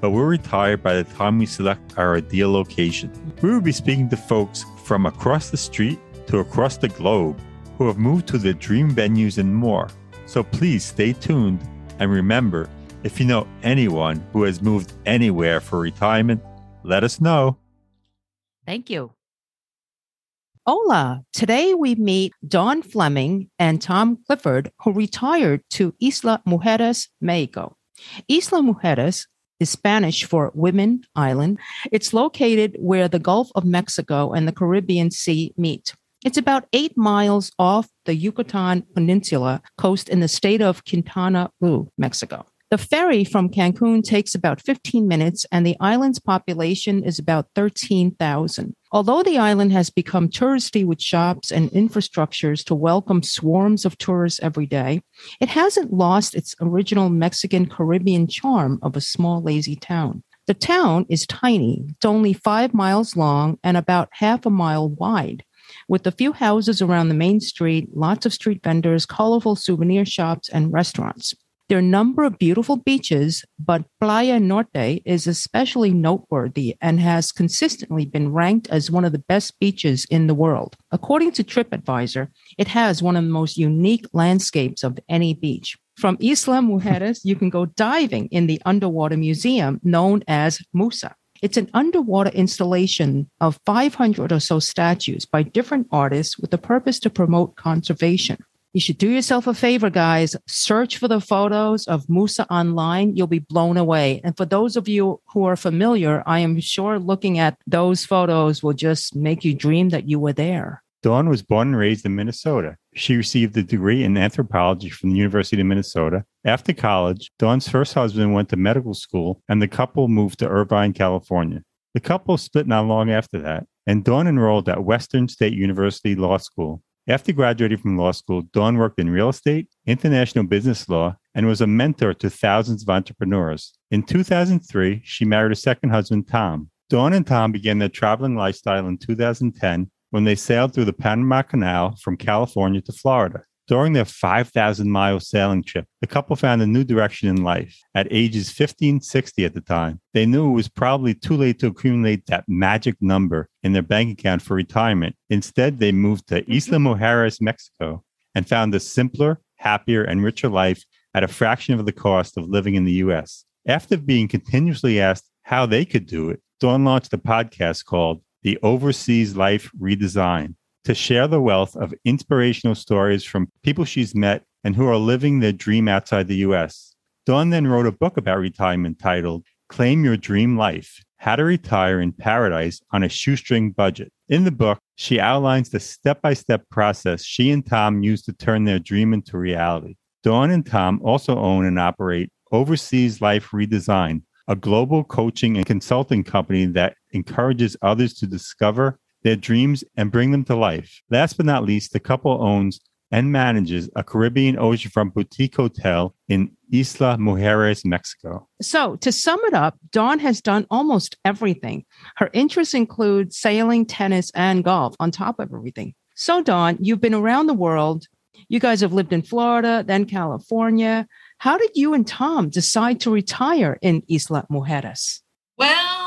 but we'll retire by the time we select our ideal location. We will be speaking to folks from across the street to across the globe who have moved to their dream venues and more. So please stay tuned and remember if you know anyone who has moved anywhere for retirement, let us know. Thank you. Hola. Today we meet Dawn Fleming and Tom Clifford, who retired to Isla Mujeres, Mexico. Isla Mujeres is Spanish for Women Island. It's located where the Gulf of Mexico and the Caribbean Sea meet. It's about eight miles off the Yucatan Peninsula coast in the state of Quintana Roo, Mexico. The ferry from Cancun takes about 15 minutes, and the island's population is about 13,000. Although the island has become touristy with shops and infrastructures to welcome swarms of tourists every day, it hasn't lost its original Mexican Caribbean charm of a small, lazy town. The town is tiny, it's only five miles long and about half a mile wide. With a few houses around the main street, lots of street vendors, colorful souvenir shops, and restaurants. There are a number of beautiful beaches, but Playa Norte is especially noteworthy and has consistently been ranked as one of the best beaches in the world. According to TripAdvisor, it has one of the most unique landscapes of any beach. From Isla Mujeres, you can go diving in the underwater museum known as Musa. It's an underwater installation of 500 or so statues by different artists with the purpose to promote conservation. You should do yourself a favor, guys. Search for the photos of Musa online. You'll be blown away. And for those of you who are familiar, I am sure looking at those photos will just make you dream that you were there. Dawn was born and raised in Minnesota. She received a degree in anthropology from the University of Minnesota. After college, Dawn's first husband went to medical school and the couple moved to Irvine, California. The couple split not long after that, and Dawn enrolled at Western State University Law School after graduating from law school, Dawn worked in real estate, international business law, and was a mentor to thousands of entrepreneurs. In 2003, she married her second husband, Tom. Dawn and Tom began their traveling lifestyle in 2010 when they sailed through the Panama Canal from California to Florida. During their 5,000 mile sailing trip, the couple found a new direction in life. At ages 15, 60 at the time, they knew it was probably too late to accumulate that magic number in their bank account for retirement. Instead, they moved to Isla Mujeres, mm-hmm. Mexico, and found a simpler, happier, and richer life at a fraction of the cost of living in the US. After being continuously asked how they could do it, Dawn launched a podcast called The Overseas Life Redesign to share the wealth of inspirational stories from people she's met and who are living their dream outside the US. Dawn then wrote a book about retirement titled Claim Your Dream Life How to Retire in Paradise on a Shoestring Budget. In the book, She outlines the step by step process she and Tom use to turn their dream into reality. Dawn and Tom also own and operate Overseas Life Redesign, a global coaching and consulting company that encourages others to discover their dreams and bring them to life. Last but not least, the couple owns and manages a Caribbean oceanfront boutique hotel in Isla Mujeres, Mexico. So, to sum it up, Dawn has done almost everything. Her interests include sailing, tennis, and golf on top of everything. So, Dawn, you've been around the world. You guys have lived in Florida, then California. How did you and Tom decide to retire in Isla Mujeres? Well,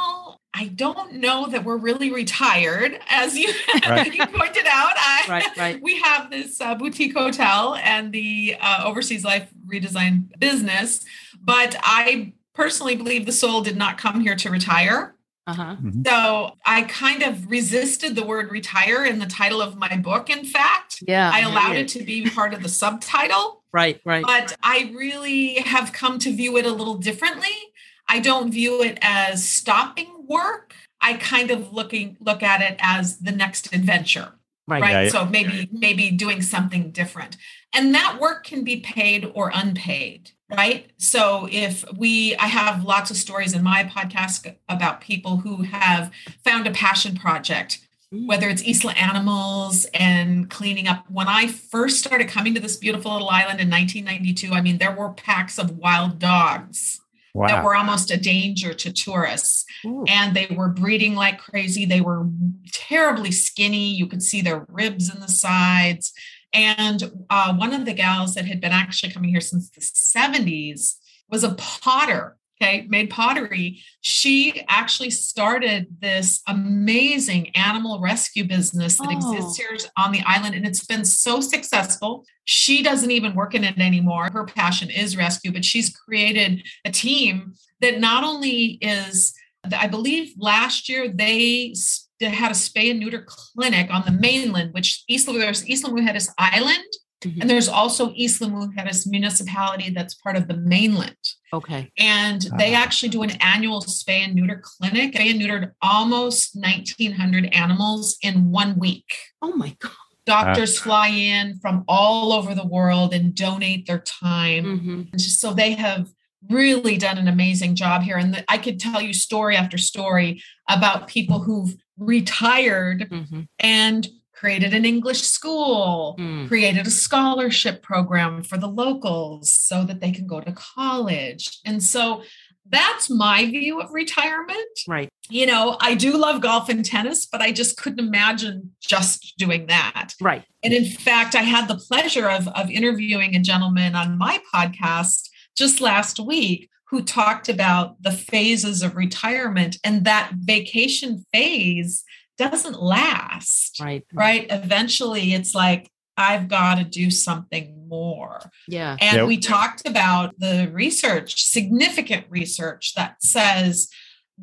I don't know that we're really retired, as you, right. you pointed out. I, right, right. We have this uh, boutique hotel and the uh, Overseas Life Redesign business, but I personally believe the soul did not come here to retire. Uh-huh. Mm-hmm. So I kind of resisted the word retire in the title of my book. In fact, yeah, I allowed it to be part of the subtitle. Right, right. But I really have come to view it a little differently. I don't view it as stopping work. I kind of looking look at it as the next adventure. Right. so maybe maybe doing something different. And that work can be paid or unpaid right so if we i have lots of stories in my podcast about people who have found a passion project whether it's Isla Animals and cleaning up. When I first started coming to this beautiful little island in 1992, I mean, there were packs of wild dogs wow. that were almost a danger to tourists. Ooh. And they were breeding like crazy. They were terribly skinny. You could see their ribs in the sides. And uh, one of the gals that had been actually coming here since the 70s was a potter okay, made pottery. She actually started this amazing animal rescue business that oh. exists here on the island, and it's been so successful. She doesn't even work in it anymore. Her passion is rescue, but she's created a team that not only is, I believe last year they had a spay and neuter clinic on the mainland, which Isla, there's had this Island Mm-hmm. And there's also Isla Mujeres municipality that's part of the mainland. Okay. And they actually do an annual spay and neuter clinic. They neutered almost 1,900 animals in one week. Oh my God. Doctors uh, fly in from all over the world and donate their time. Mm-hmm. So they have really done an amazing job here. And the, I could tell you story after story about people who've retired mm-hmm. and created an English school, mm. created a scholarship program for the locals so that they can go to college. And so that's my view of retirement. Right. You know, I do love golf and tennis, but I just couldn't imagine just doing that. Right. And in fact, I had the pleasure of, of interviewing a gentleman on my podcast just last week who talked about the phases of retirement and that vacation phase doesn't last. Right. Right. Eventually it's like, I've got to do something more. Yeah. And yep. we talked about the research, significant research that says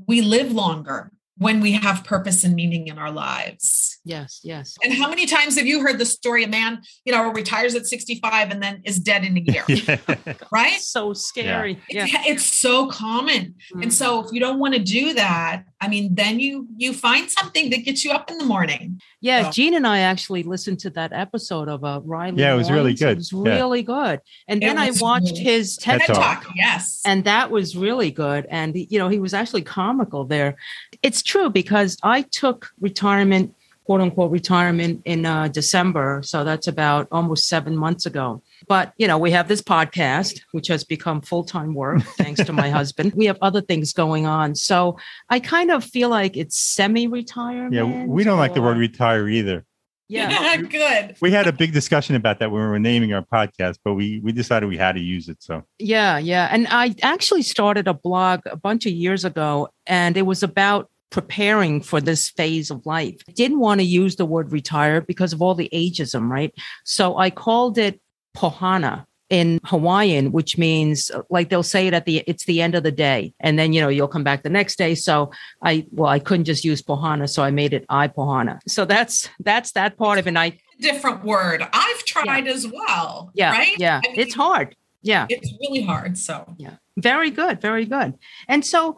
we live longer when we have purpose and meaning in our lives. Yes, yes. And how many times have you heard the story? A man, you know, retires at 65 and then is dead in a year, right? So scary. Yeah. It's, it's so common. Mm. And so if you don't want to do that, I mean, then you you find something that gets you up in the morning. Yeah, so. Gene and I actually listened to that episode of uh, Riley. Yeah, it was really good. It was really good. And it then I watched really his TED, TED talk. talk. Yes, and that was really good. And you know, he was actually comical there. It's true because I took retirement quote unquote retirement in uh, December. So that's about almost seven months ago. But, you know, we have this podcast, which has become full time work thanks to my husband. We have other things going on. So I kind of feel like it's semi retirement. Yeah, we don't or... like the word retire either. Yeah, good. We had a big discussion about that when we were naming our podcast, but we we decided we had to use it. So yeah, yeah. And I actually started a blog a bunch of years ago, and it was about preparing for this phase of life. I didn't want to use the word retire because of all the ageism, right? So I called it pau hana in Hawaiian, which means like they'll say it at the it's the end of the day, and then you know you'll come back the next day. So I well I couldn't just use pau hana, so I made it I pau hana. So that's that's that part of it. And I different word. I've tried yeah. as well. Yeah, right. Yeah, I mean, it's hard. Yeah, it's really hard. So yeah, very good, very good. And so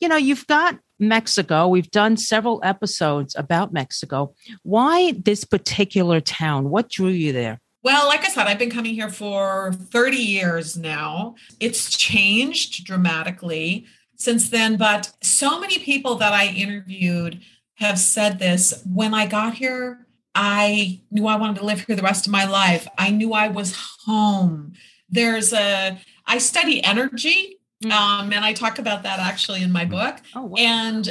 you know, you've got Mexico. We've done several episodes about Mexico. Why this particular town? What drew you there? Well, like I said, I've been coming here for 30 years now. It's changed dramatically since then, but so many people that I interviewed have said this. When I got here, I knew I wanted to live here the rest of my life. I knew I was home. There's a, I study energy Mm-hmm. Um, and I talk about that actually in my book. Oh, wow. And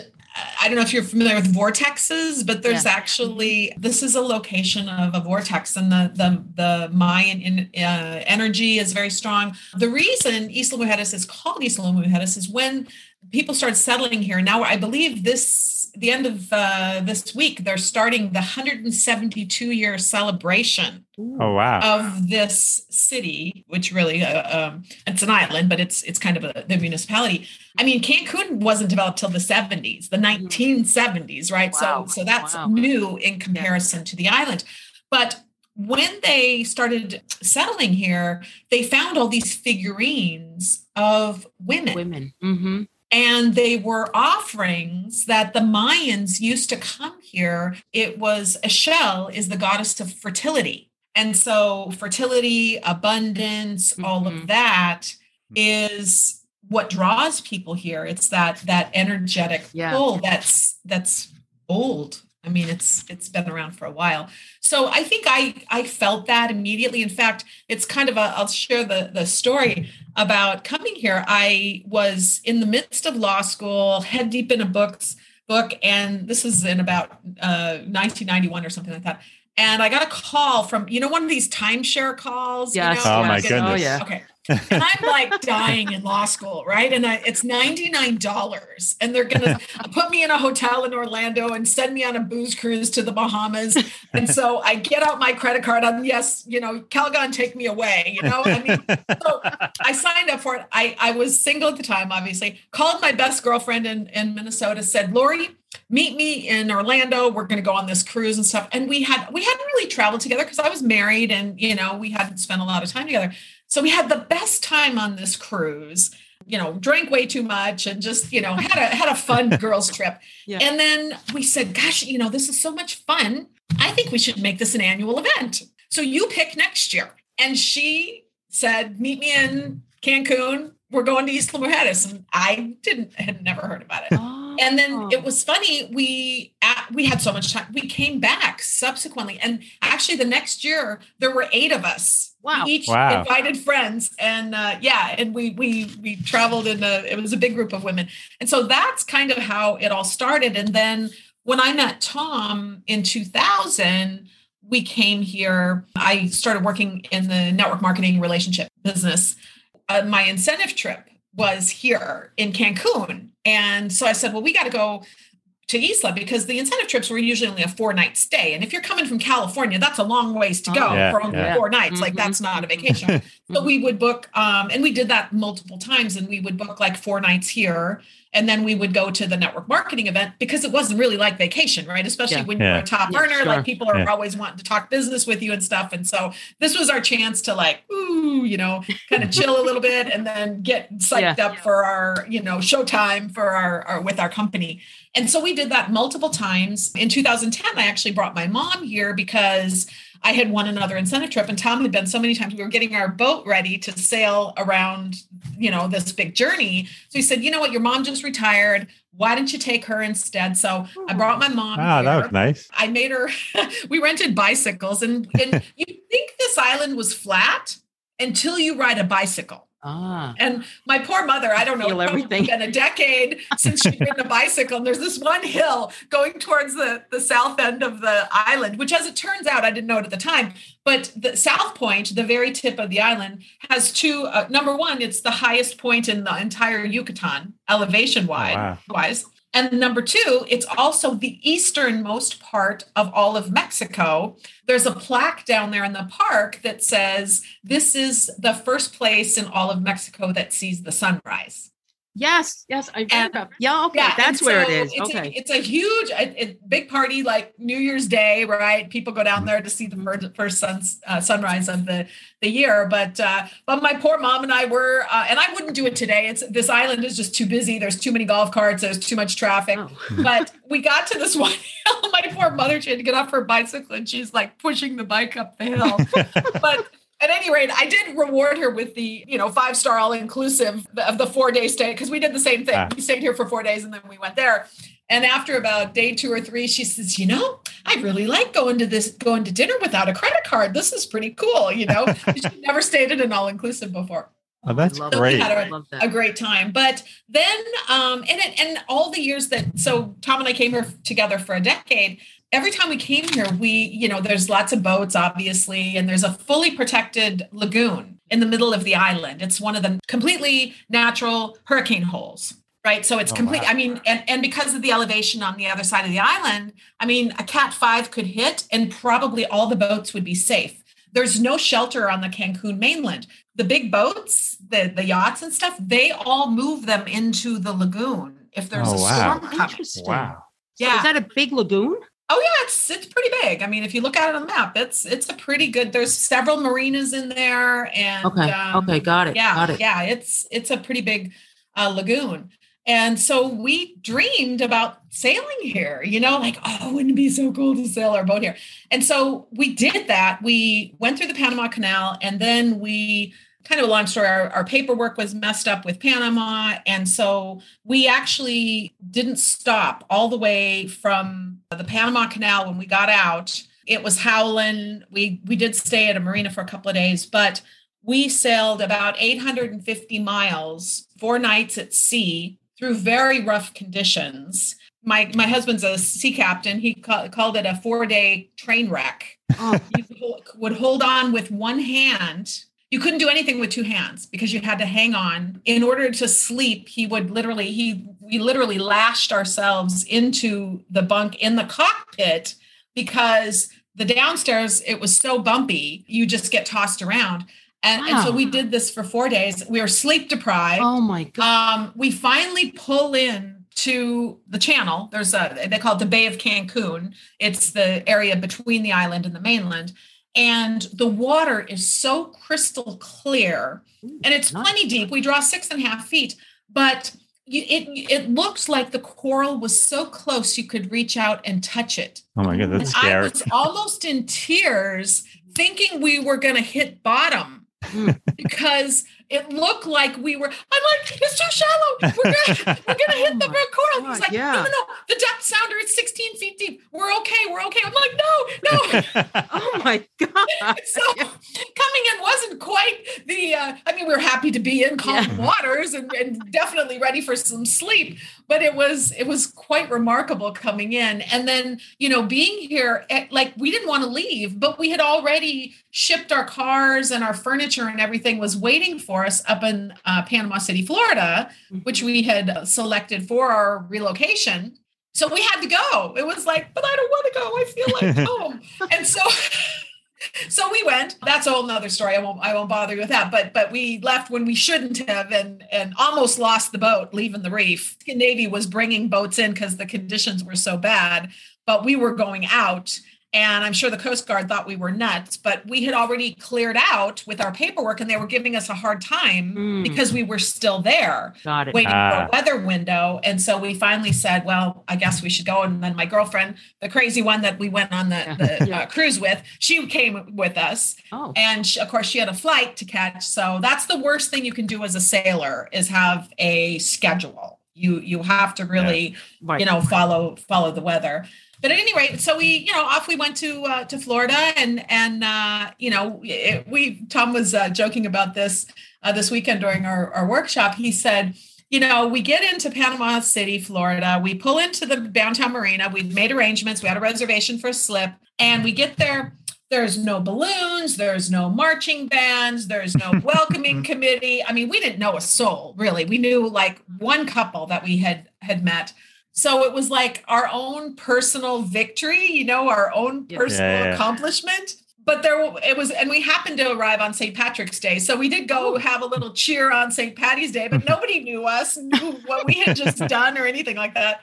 I don't know if you're familiar with vortexes, but there's yeah. actually this is a location of a vortex, and the the the Mayan in, uh, energy is very strong. The reason Isla Mujeres is called Isla Mujeres is when people started settling here. Now, I believe this the end of uh, this week, they're starting the 172 year celebration. Oh wow! Of this city, which really uh, um, it's an island, but it's it's kind of a, the municipality. I mean, Cancun wasn't developed till the 70s, the 1970s, right? Wow. So so that's wow. new in comparison yeah. to the island. But when they started settling here, they found all these figurines of women. Women. Mm-hmm and they were offerings that the Mayans used to come here. It was Ixchel is the goddess of fertility. And so fertility, abundance, mm-hmm. all of mm-hmm. that is what draws people here. It's that that energetic yeah. pull that's that's old I mean, it's it's been around for a while. So I think I I felt that immediately. In fact, it's kind of a I'll share the the story about coming here. I was in the midst of law school, head deep in a books book, and this is in about uh, 1991 or something like that. And I got a call from you know one of these timeshare calls. Yes. You know, oh my goodness. Oh yeah. Okay and I'm like dying in law school, right? And I, it's $99 and they're going to put me in a hotel in Orlando and send me on a booze cruise to the Bahamas. And so I get out my credit card on, yes, you know, Calgon, take me away, you know? I mean, so I signed up for it. I, I was single at the time, obviously, called my best girlfriend in, in Minnesota, said, Lori, meet me in Orlando. We're going to go on this cruise and stuff. And we had, we hadn't really traveled together because I was married and, you know, we hadn't spent a lot of time together. So we had the best time on this cruise. You know, drank way too much and just, you know, had a had a fun girls trip. Yeah. And then we said, gosh, you know, this is so much fun. I think we should make this an annual event. So you pick next year. And she said, meet me in Cancun. We're going to Isla Mujeres. And I didn't had never heard about it. Oh and then it was funny we we had so much time we came back subsequently and actually the next year there were eight of us wow. we each wow. invited friends and uh, yeah and we we we traveled in a it was a big group of women. And so that's kind of how it all started. And then when i met tom in 2000 we came here. I started working in the network marketing relationship business. Uh, my incentive trip was here in Cancun. And so I said, well, we got to go to Isla because the incentive trips were usually only a four night stay. And if you're coming from California, that's a long ways to go yeah, for only yeah. four nights. Mm-hmm. Like that's not a vacation. so we would book, um, and we did that multiple times, and we would book like four nights here. And then we would go to the network marketing event because it wasn't really like vacation, right? Especially yeah. when you're a top earner, sure. like people are always wanting to talk business with you and stuff. And so this was our chance to like, ooh, you know, kind of chill a little bit and then get psyched up for our, you know, showtime for our, our with our company. And so we did that multiple times. In 2010, I actually brought my mom here because I had won another incentive trip and Tom had been so many times we were getting our boat ready to sail around, you know, this big journey. So he said, "You know what? Your mom just retired. Why don't you take her instead?" So I brought my mom. Ah, that was nice. I made her we rented bicycles and, and you think this island was flat until you ride a bicycle. Ah. And my poor mother, I don't know, Feel everything. been a decade since she's ridden a bicycle. And there's this one hill going towards the, the south end of the island, which as it turns out, I didn't know it at the time, but the South Point, the very tip of the island, has two. Uh, number one, it's the highest point in the entire Yucatan, elevation wide, oh, wow. wise. And number two, it's also the easternmost part of all of Mexico. There's a plaque down there in the park that says this is the first place in all of Mexico that sees the sunrise. Yes, yes, I read that. Yeah, okay, yeah, that's where so it is. It's okay, a, it's a huge, a, a big party like New Year's Day, right? People go down there to see the first, first suns, uh, sunrise of the the year. But uh, but my poor mom and I were, uh, and I wouldn't do it today. It's this island is just too busy. There's too many golf carts. There's too much traffic. Oh. but we got to this one hill. My poor mother she had to get off her bicycle, and she's like pushing the bike up the hill. but at any rate, I did reward her with the, you know, five star all inclusive of the four day stay because we did the same thing. Ah. We stayed here for four days and then we went there. And after about day two or three, she says, you know, I really like going to this, going to dinner without a credit card. This is pretty cool. You know, she never stayed at an all inclusive before. Oh, that's so great. We had a, a, great time. But then, um, and it, and all the years that so Tom and I came here together for a decade every time we came here, we, you know, there's lots of boats, obviously, and there's a fully protected lagoon in the middle of the island. It's one of the completely natural hurricane holes. Right. So it's oh, complete. Wow. I mean, and, and because of the elevation on the other side of the island, I mean, a cat five could hit and probably all the boats would be safe. There's no shelter on the Cancun mainland. The big boats, the, the yachts and stuff, they all move them into the lagoon if there's oh, a wow. storm coming. Wow. Yeah. Is that a big lagoon? Oh yeah, it's it's pretty big. I mean, if you look at it on the map, it's it's a pretty good. There's several marinas in there, and okay, um, okay, got it. Yeah, got it. yeah, it's it's a pretty big uh, lagoon, and so we dreamed about sailing here. You know, like oh, wouldn't it be so cool to sail our boat here? And so we did that. We went through the Panama Canal, and then we kind of a long story. Our, our, paperwork was messed up with Panama. And so we actually didn't stop all the way from the Panama Canal when we got out. It was howling. We we did stay at a marina for a couple of days, but we sailed about 850 miles, four nights at sea through very rough conditions. My my husband's a sea captain. He ca- called it a four day train wreck. Oh. You would hold on with one hand you couldn't do anything with two hands because you had to hang on. In order to sleep he would literally he we literally lashed ourselves into the bunk in the cockpit because the downstairs it was so bumpy you just get tossed around. And, wow. and so we did this for four days. We were sleep deprived. Oh my god. Um, we finally pull in to the channel. There's a they call it the bay of cancun. It's the area between the island and the mainland and the water is so crystal clear. And it's plenty deep. We draw six and a half feet but you, it it looks like the coral was so close you could reach out and touch it. Oh my god that's and scary. i was almost in tears thinking we were going to hit bottom hmm. because it looked like we were. I'm like, it's too shallow. We're gonna, we're gonna hit oh the coral. God, He's like, yeah. no, no, no. The depth sounder is 16 feet deep. We're okay. We're okay. I'm like, no, no. oh my god. so coming in wasn't quite the. Uh, I mean, we were happy to be in calm yeah. waters and, and definitely ready for some sleep. But it was it was quite remarkable coming in, and then you know being here. At, eh, like we didn't want to leave, but we had already shipped our cars and our furniture and everything was waiting for us up in uh, Panama City, Florida, mm-hmm. which we had selected for our relocation. So we had to go. It was like, but I don't want to go. I feel like home. and so so we went. That's a whole nother story. I won't I won't bother you with that. But but we left when we shouldn't have and and almost lost the boat leaving the reef. The Navy was bringing boats in because the conditions were so bad, but we were going out and I'm sure the Coast Guard thought we were nuts, but we had already cleared out with our paperwork and they were giving us a hard time mm. because we were still there waiting for a ah. weather window. And so we finally said, well, I guess we should go. And then my girlfriend, the crazy one that we went on the, the yeah. uh, cruise with, she came with us. Oh. And she, of course, she had a flight to catch. So that's the worst thing you can do as a sailor is have a schedule. You you have to really, yeah. right. you know, follow follow the weather but at any rate, so we, you know, off we went to uh, to Florida, and and uh, you know, it, we Tom was uh, joking about this uh, this weekend during our, our workshop. He said, you know, we get into Panama City, Florida, we pull into the downtown marina, we've made arrangements, we had a reservation for a slip, and we get there. There's no balloons, there's no marching bands, there's no welcoming committee. I mean, we didn't know a soul, really. We knew like one couple that we had had met so it was like our own personal victory, you know, our own personal yeah, yeah, accomplishment. but there it was and we happened to arrive on st patrick's day. So we did go have a little cheer on st patty's day but nobody knew us knew what we had just done or anything like that.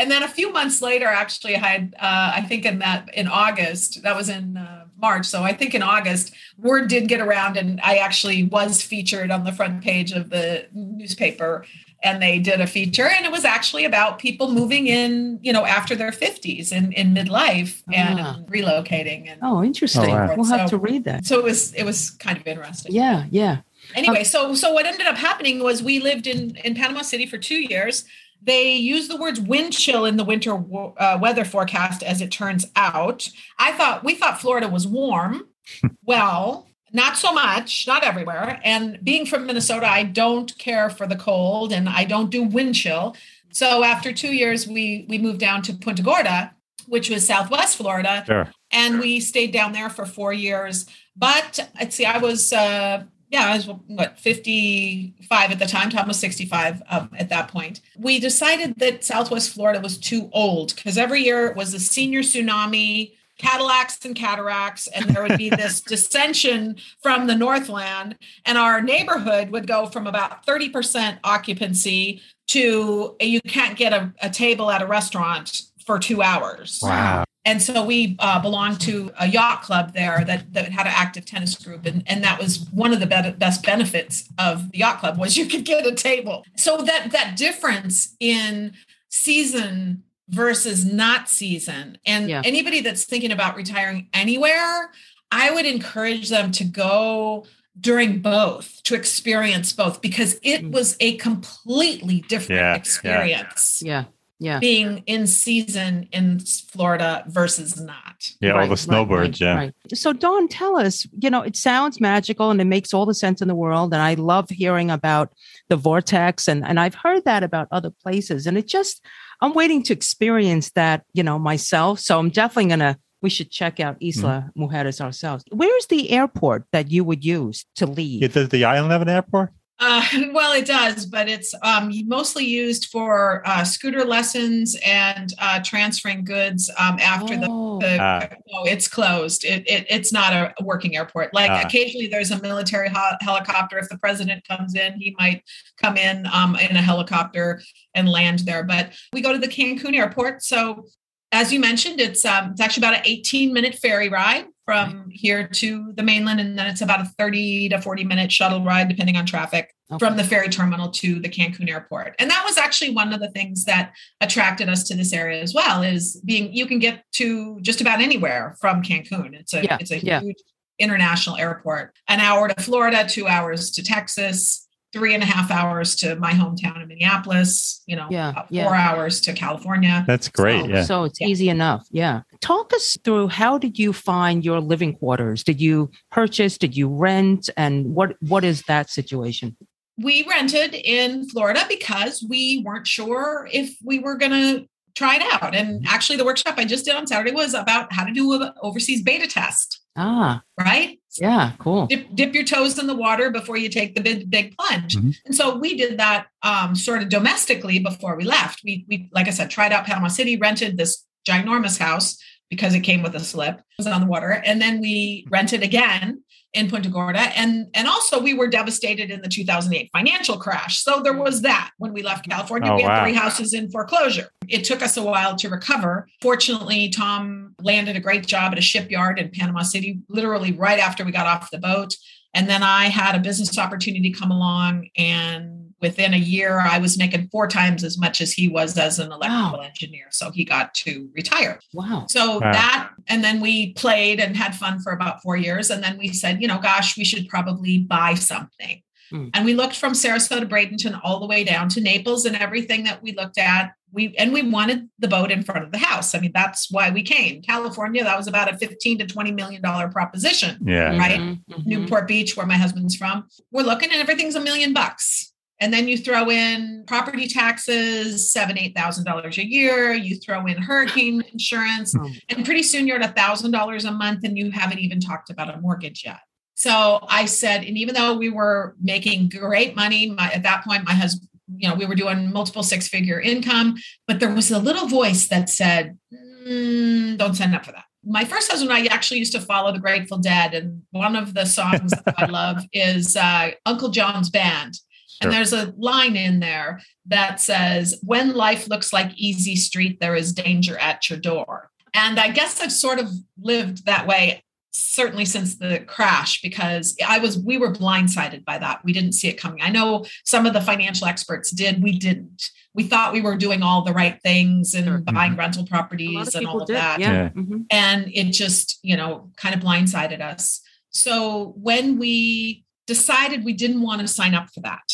And then a few months later actually i had uh, i think in that in august that was in uh, march so i think in august word did get around and i actually was featured on the front page of the newspaper and they did a feature and it was actually about people moving in you know after their 50s in, in midlife and ah. relocating and oh interesting. oh, wow. we'll have to read that. so it was it was kind of interesting. Yeah yeah. Anyway um, so so what ended up happening was we lived in in panama city for two years. They use the words wind chill in the winter uh, weather forecast as it turns out. I thought we thought florida was warm. Well not so much, not everywhere. And being from Minnesota, I don't care for the cold and I don't do wind chill. So after two years, we we moved down to Punta Gorda, which was Southwest Florida, sure. and we stayed down there for four years. But let's see, I was uh, yeah, I was what 55 at the time. Tom was 65 um, at that point. We decided that Southwest Florida was too old because every year it was a senior tsunami Cadillacs and cataracts, and there would be this dissension from the Northland, and our neighborhood would go from about 30% occupancy to you can't get a, a table at a restaurant for two hours. Wow. And so we uh, belonged to a yacht club there that, that had an active tennis group. And, and that was one of the best benefits of the yacht club was you could get a table. So that that difference in season versus not season. And yeah. anybody that's thinking about retiring anywhere, I would encourage them to go during both to experience both because it mm. was a completely different yeah, experience. Yeah. Yeah. Being in season in Florida versus not. Yeah, right, all the snowbirds. Right, yeah. Right. So, Dawn, tell us, you know, it sounds magical and it makes all the sense in the world. And I love hearing about the vortex. And, and I've heard that about other places. And it just, I'm waiting to experience that, you know, myself. So I'm definitely going to, we should check out mm-hmm. Isla mm-hmm. Mujeres ourselves. Where's the airport that you would use to leave? Does the island have an airport? Uh, well, it does, but it's um, mostly used for uh, scooter lessons and uh, transferring goods um, after oh. the. the ah. No, it's closed. It, it, it's not a working airport. Like ah. occasionally, there's a military helicopter. If the president comes in, he might come in um, in a helicopter and land there. But we go to the Cancun airport, so as you mentioned, it's um, it's actually about an 18 minute ferry ride from right. here to the mainland, and then it's about a 30 to 40 minute shuttle ride, depending on traffic, okay. from the ferry terminal to the Cancun airport. And that was actually one of the things that attracted us to this area as well. Is being you can get to just about anywhere from Cancun. It's a yeah. it's a yeah. huge international airport. An hour to Florida, two hours to Texas three and a half hours to my hometown in Minneapolis, you know, yeah, four yeah. hours to California. That's great. So, yeah. So it's yeah. easy enough. Yeah. Talk us through how did you find your living quarters? Did you purchase? Did you rent? And what what is that situation? We rented in Florida because we weren't sure if we were going to try it out. And mm-hmm. actually, the workshop I just did on Saturday was about how to do an overseas beta test. Ah, right. Yeah, cool. Dip, dip your toes in the water before you take the big big plunge. Mm-hmm. And so we did that um, sort of domestically before we left. We we like I said, tried out Panama City, rented this ginormous house because it came with a slip. It was on the water, and then we rented again in Punta Gorda. And, and also, we were devastated in the 2008 financial crash. So there mm. was that when we left California. Oh, we had wow. three houses in foreclosure. It took us a while to recover. Fortunately, Tom landed a great job at a shipyard in Panama City, literally right after we got off the boat. And then I had a business opportunity come along and within a year, I was making four times as much as he was as an electrical wow. engineer. So he got to retire. Wow. So wow. that, and then we played and had fun for about four years. And then we said, you know, gosh, we should probably buy something. Mm. And we looked from Sarasota, Bradenton, all the way down to Naples, and everything that we looked at, we and we wanted the boat in front of the house. I mean, that's why we came. California, that was about a 15 to 20 million dollar proposition. Yeah. Right. Mm-hmm. mm-hmm. Newport Beach, where my husband's from. We're looking and everything's a million bucks. And then you throw in property taxes, seven, eight thousand dollars a year. You throw in hurricane insurance, oh. and pretty soon you're at a thousand dollars a month, and you haven't even talked about a mortgage yet. So I said, and even though we were making great money, my, at that point, my husband, you know, we were doing multiple six-figure income, but there was a little voice that said, mm, "Don't sign up for that." my first husband and I actually used to follow the Grateful Dead, and one of the songs I love is uh, Uncle John's Band. Sure. And there's a line in there that says, When life looks like easy street, there is danger at your door. And I guess I've sort of lived that way certainly since the crash because i was we were blindsided by that we didn't see it coming i know some of the financial experts did we didn't we thought we were doing all the right things and mm-hmm. buying rental properties and all of did. that yeah. Mm-hmm. and it just you know kind of blindsided us so when we decided we didn't want to sign up for that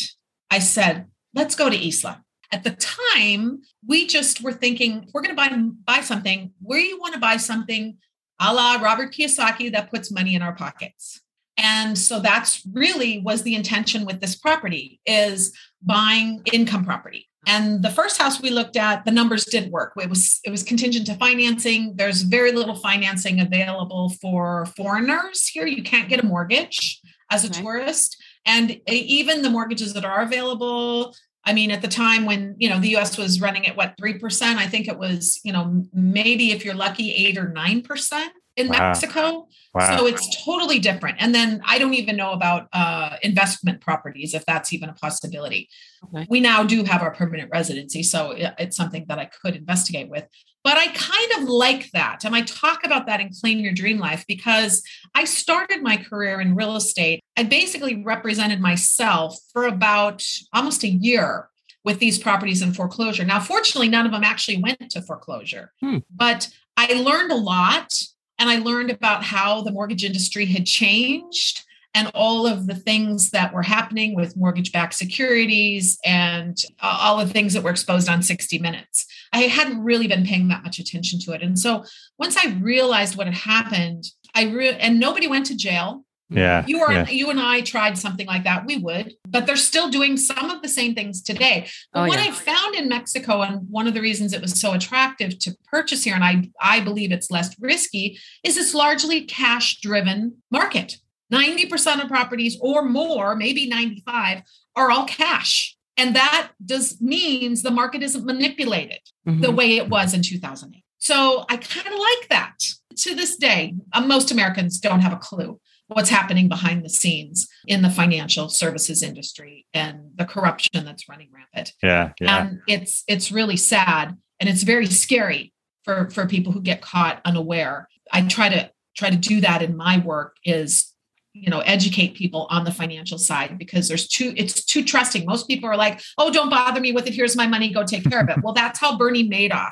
i said let's go to isla at the time we just were thinking we're going to buy buy something where you want to buy something a la Robert Kiyosaki that puts money in our pockets. And so that's really was the intention with this property is buying income property. And the first house we looked at, the numbers didn't work. It was it was contingent to financing. There's very little financing available for foreigners here. You can't get a mortgage as a okay. tourist. And even the mortgages that are available, I mean, at the time when you know the U.S. was running at what three percent, I think it was you know maybe if you're lucky eight or nine percent in wow. Mexico. Wow. So it's totally different. And then I don't even know about uh, investment properties if that's even a possibility. Okay. We now do have our permanent residency, so it's something that I could investigate with. But I kind of like that. And I talk about that in Claim Your Dream Life because I started my career in real estate. I basically represented myself for about almost a year with these properties in foreclosure. Now, fortunately, none of them actually went to foreclosure, hmm. but I learned a lot and I learned about how the mortgage industry had changed and all of the things that were happening with mortgage backed securities and uh, all the things that were exposed on 60 Minutes. I hadn't really been paying that much attention to it. And so once I realized what had happened, I re- and nobody went to jail. Yeah. You are yeah. you and I tried something like that, we would, but they're still doing some of the same things today. But oh, what yeah. I found in Mexico, and one of the reasons it was so attractive to purchase here, and I I believe it's less risky, is it's largely cash driven market. 90% of properties or more, maybe 95, are all cash. And that does means the market isn't manipulated mm-hmm. the way it was in 2008. So I kind of like that. To this day, uh, most Americans don't have a clue what's happening behind the scenes in the financial services industry and the corruption that's running rampant. Yeah, yeah. And it's it's really sad and it's very scary for for people who get caught unaware. I try to try to do that in my work is you know educate people on the financial side because there's too it's too trusting. Most people are like oh don't bother me with it. Here's my money. Go take care of it. Well that's how bernie madoff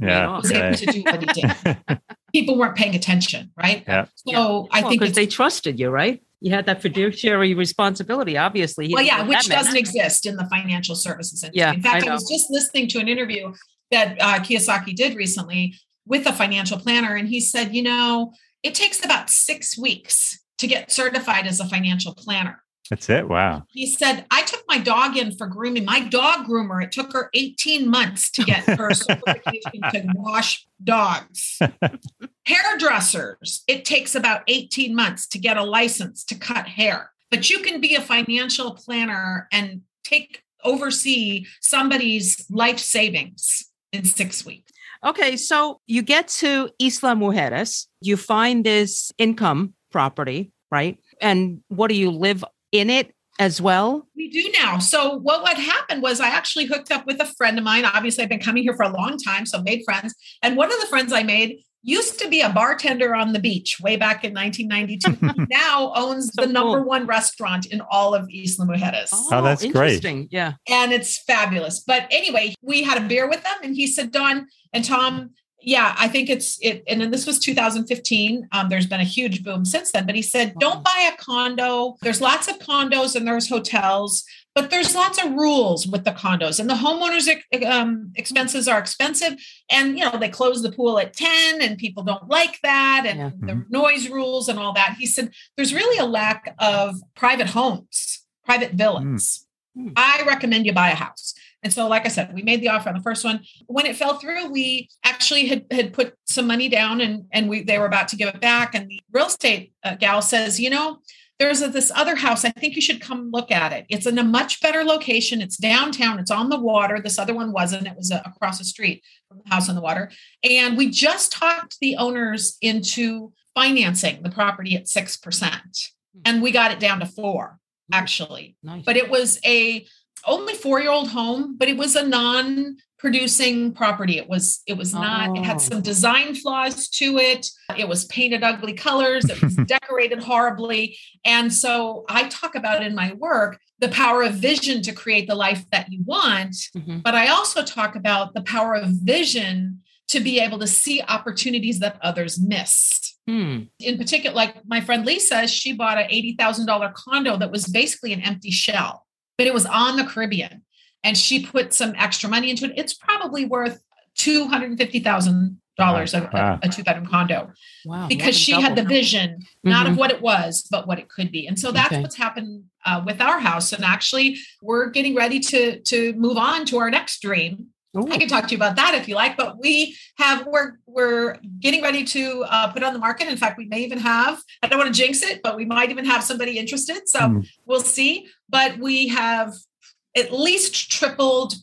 yeah, was able to do what he did. People weren't paying attention right? Yeah. so yeah. i well, think because they trusted you right? You had that fiduciary responsibility obviously. Well yeah which doesn't exist in the financial services industry. Yeah, in fact I, I was just listening to an interview that uh, kiyosaki did recently with a financial planner and he said you know it takes about six weeks to get certified as a financial planner. That's it. Wow. He said, I took my dog in for grooming. My dog groomer, it took her 18 months to get her certification to wash dogs. Hairdressers, it takes about 18 months to get a license to cut hair. But you can be a financial planner and take oversee somebody's life savings in six weeks. Okay, so you get to Isla Mujeres, you find this income property, right? And what do you live in it as well? We do now. So what what happened was I actually hooked up with a friend of mine. Obviously, I've been coming here for a long time, so made friends. And one of the friends I made used to be a bartender on the beach way back in 1992. now owns so the number cool. one restaurant in all of Isla Mujeres. Oh, oh that's great. Yeah. And it's fabulous. But anyway, we had a beer with them and he said, Dawn and Tom, yeah, I think it's it. And then this was 2015. Um, there's been a huge boom since then. But he said, don't buy a condo. There's lots of condos and there's hotels, but there's lots of rules with the condos. And the homeowners um, expenses are expensive. And you know they close the pool at 10, and people don't like that, and yeah. the mm-hmm. noise rules and all that. He said, there's really a lack of private homes, private villas. Mm. I recommend you buy a house. And so, like I said, we made the offer on the first one. When it fell through, we actually had, had put some money down and, and we they were about to give it back. And the real estate uh, gal says, you know, there's a, this other house. I think you should come look at it. It's in a much better location. It's downtown. It's on the water. This other one wasn't. It was a, across the street from the house on the water. And we just talked the owners into financing the property at 6%. Hmm. And we got it down to four, hmm. actually. Nice. But it was a only four year old home, but it was a non producing property. It was it was not. Oh. It had some oh. design flaws to it. It was painted ugly colors. It was decorated horribly. And so I talk about in my work the power of vision to create the life that you want. Mm-hmm. But I also talk about the power of vision to be able to see opportunities that others miss. Hmm. In particular, like my friend Lisa, she bought an $80,000 condo that was basically an empty shell, but it was on the Caribbean and she put some extra money into it. It's probably worth two hundred and fifty thousand dollars a, wow. a, two bedroom condo. Wow, because she had the vision, mm-hmm. not of mm-hmm. what it was, but what it could be. And so that's okay. what's happened uh, with our house. And actually, we're getting ready to to move on to our next dream. Ooh. I can talk to you about that if you like, but we have we're we're getting ready to uh, put on the market. In fact, we may even have I don't want to jinx it, but we might even have somebody interested. So mm. we'll see. But we have at least tripled,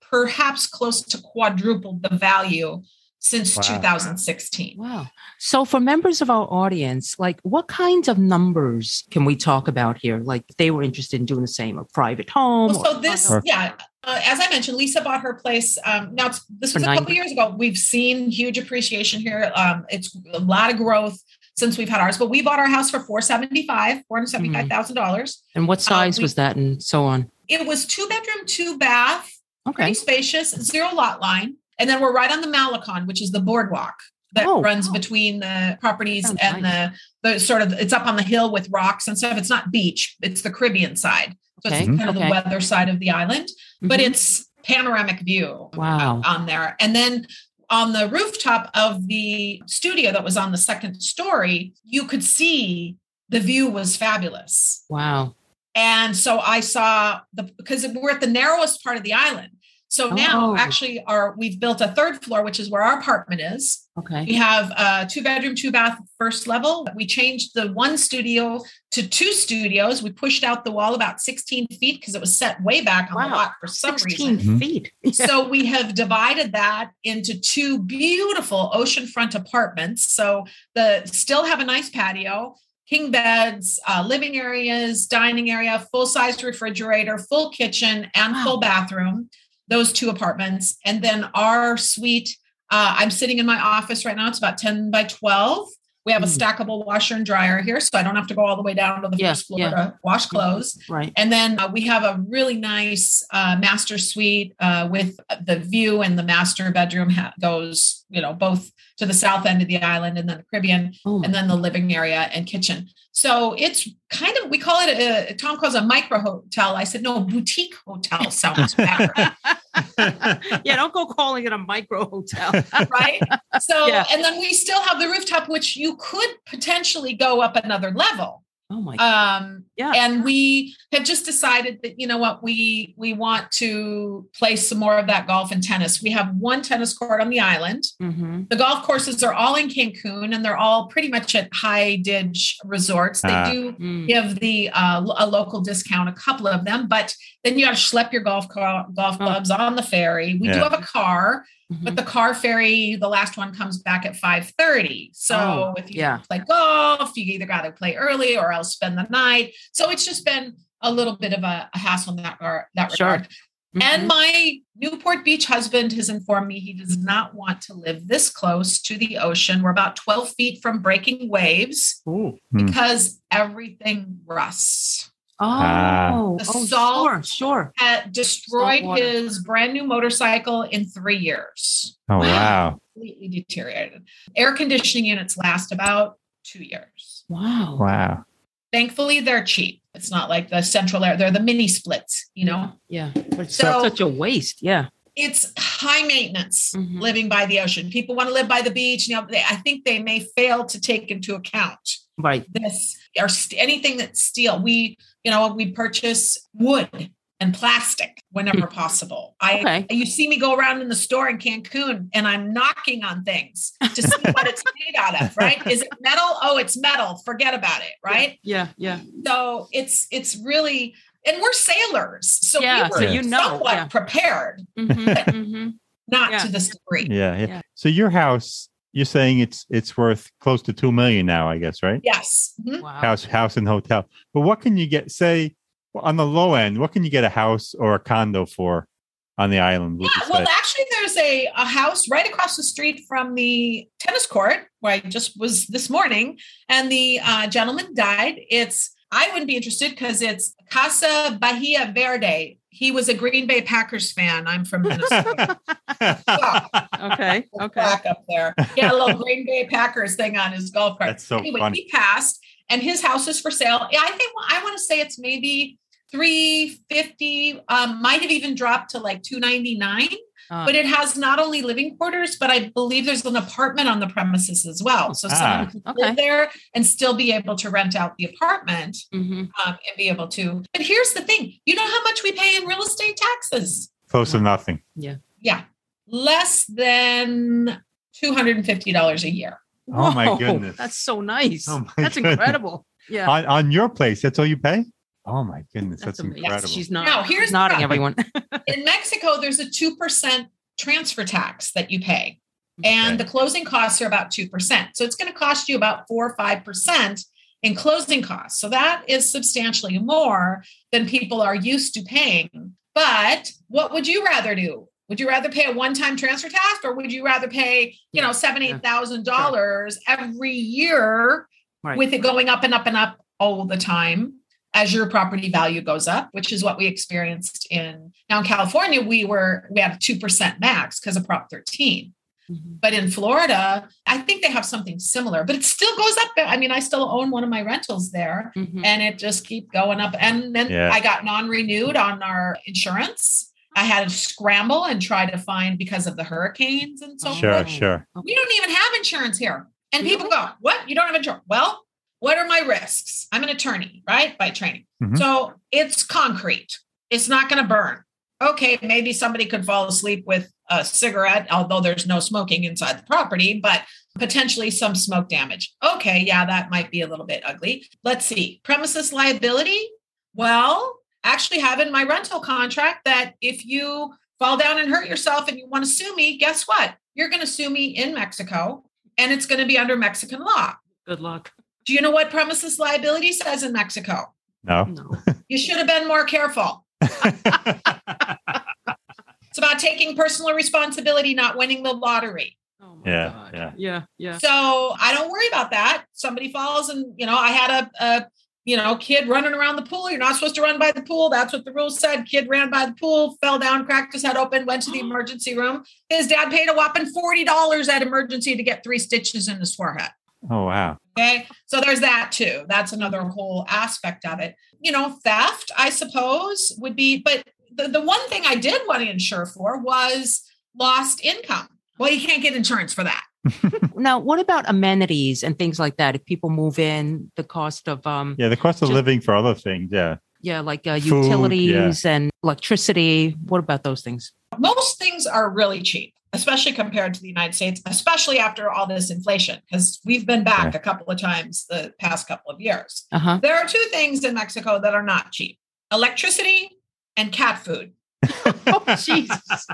perhaps close to quadrupled the value since wow. 2016. Wow. So for members of our audience, like what kinds of numbers can we talk about here? Like they were interested in doing the same, a private home. Well, so this, or- yeah. Uh, as I mentioned, Lisa bought her place. Um, now this was a couple years ago. We've seen huge appreciation here. Um, it's a lot of growth since we've had ours, but we bought our house for 475, $475,000. Mm-hmm. And what size um, we, was that and so on? It was two bedroom, two bath, okay. pretty spacious, zero lot line. And then we're right on the Malecon, which is the boardwalk that oh, runs oh. between the properties Sounds and nice. the, the sort of it's up on the hill with rocks and stuff. It's not beach, it's the Caribbean side. So okay. it's kind of okay. the weather side of the island, mm-hmm. but it's panoramic view wow. on there. And then on the rooftop of the studio that was on the second story, you could see the view was fabulous. Wow. And so I saw the because we're at the narrowest part of the island. So now oh. actually our we've built a third floor, which is where our apartment is. Okay. We have a two bedroom, two bath first level. We changed the one studio to two studios. We pushed out the wall about 16 feet because it was set way back on wow. the lot for some 16 reason. feet. so we have divided that into two beautiful oceanfront apartments. So the still have a nice patio king beds, uh, living areas, dining area, full size refrigerator, full kitchen, and wow. full bathroom. Those two apartments. And then our suite, uh, I'm sitting in my office right now. It's about 10 by 12. We have a mm. stackable washer and dryer here, so I don't have to go all the way down to the yeah, first floor yeah. to wash clothes. Right. And then uh, we have a really nice uh, master suite uh, with the view, and the master bedroom ha- goes, you know, both to the south end of the island and then the Caribbean, oh. and then the living area and kitchen. So it's kind of we call it a Tom calls a micro hotel. I said no, boutique hotel sounds better. yeah, don't go calling it a micro hotel. right. So yeah. and then we still have the rooftop, which you could potentially go up another level. Oh my um yeah. And we have just decided that you know what we we want to play some more of that golf and tennis. We have one tennis court on the island. Mm-hmm. The golf courses are all in Cancun and they're all pretty much at high ditch resorts. They uh, do mm. give the uh, a local discount, a couple of them, but then you got to schlep your golf car, golf oh. clubs oh. on the ferry. We yeah. do have a car. Mm-hmm. But the car ferry, the last one comes back at 5:30. So oh, if you yeah. play golf, you either got to play early or else spend the night. So it's just been a little bit of a, a hassle in that, that sure. regard. Mm-hmm. And my Newport Beach husband has informed me he does not want to live this close to the ocean. We're about 12 feet from breaking waves Ooh. Hmm. because everything rusts. Oh, the oh, salt sure, sure. had destroyed his brand new motorcycle in three years. Oh wow! Completely deteriorated. Air conditioning units last about two years. Wow! Wow! Thankfully, they're cheap. It's not like the central air; they're the mini splits. You know. Yeah, but it's so, such a waste. Yeah. It's high maintenance mm-hmm. living by the ocean. People want to live by the beach. You know, they, I think they may fail to take into account right this or st- anything that's steel. We you know, we purchase wood and plastic whenever hmm. possible. I okay. you see me go around in the store in Cancun and I'm knocking on things to see what it's made out of, right? Is it metal? Oh, it's metal. Forget about it, right? Yeah, yeah. So it's it's really and we're sailors. So yeah, we were so you know, somewhat yeah. prepared. Mm-hmm, mm-hmm. Not yeah. to this degree. Yeah, yeah, yeah. So your house you're saying it's it's worth close to two million now, I guess, right? Yes. Mm-hmm. Wow. House, house, and hotel. But what can you get? Say on the low end, what can you get a house or a condo for on the island? Yeah, well, actually, there's a, a house right across the street from the tennis court where I just was this morning, and the uh, gentleman died. It's I wouldn't be interested because it's Casa Bahia Verde. He was a Green Bay Packers fan. I'm from Minnesota. okay. Okay. Back up there. Yeah, a little Green Bay Packers thing on his golf cart. That's so anyway, funny. he passed and his house is for sale. I think I want to say it's maybe 350 um, might have even dropped to like 299 uh, but it has not only living quarters but i believe there's an apartment on the premises as well. So ah, someone can okay. live there and still be able to rent out the apartment mm-hmm. um, and be able to but here's the thing you know how much we pay in real estate taxes? Close to nothing. Yeah. Yeah less than $250 a year. Oh my goodness. that's so nice. Oh that's goodness. incredible. Yeah. On, on your place that's all you pay Oh my goodness, that's, that's incredible. Yes, she's not. Now, here's nodding everyone. in Mexico, there's a two percent transfer tax that you pay, and okay. the closing costs are about two percent. So it's going to cost you about four or five percent in closing costs. So that is substantially more than people are used to paying. But what would you rather do? Would you rather pay a one-time transfer tax, or would you rather pay, you know, seven, eight thousand dollars every year right. with it going up and up and up all the time? As your property value goes up, which is what we experienced in now in California, we were we had a two percent max because of Prop 13. Mm-hmm. But in Florida, I think they have something similar, but it still goes up. I mean, I still own one of my rentals there mm-hmm. and it just keep going up. And then yeah. I got non-renewed on our insurance. I had to scramble and try to find because of the hurricanes and so sure, forth. Sure, sure. We don't even have insurance here. And people go, What? You don't have insurance? Well, what are my risks? I'm an attorney, right? By training. Mm-hmm. So it's concrete. It's not going to burn. Okay, maybe somebody could fall asleep with a cigarette, although there's no smoking inside the property, but potentially some smoke damage. Okay, yeah, that might be a little bit ugly. Let's see. Premises liability. Well, actually have in my rental contract that if you fall down and hurt yourself and you want to sue me, guess what? You're going to sue me in Mexico and it's going to be under Mexican law. Good luck. Do you know what premises liability says in Mexico? No. no. You should have been more careful. it's about taking personal responsibility, not winning the lottery. Oh yeah, God. yeah, yeah, yeah. So I don't worry about that. Somebody falls, and you know, I had a, a you know kid running around the pool. You're not supposed to run by the pool. That's what the rules said. Kid ran by the pool, fell down, cracked his head open, went to the emergency room. His dad paid a whopping forty dollars at emergency to get three stitches in his forehead. Oh, wow. Okay. So there's that too. That's another whole aspect of it. You know, theft, I suppose, would be, but the, the one thing I did want to insure for was lost income. Well, you can't get insurance for that. now, what about amenities and things like that? If people move in, the cost of um yeah, the cost of just, living for other things, yeah, yeah, like uh, Food, utilities yeah. and electricity. What about those things? Most things are really cheap especially compared to the United States, especially after all this inflation, because we've been back a couple of times the past couple of years. Uh-huh. There are two things in Mexico that are not cheap electricity and cat food. oh, Jesus.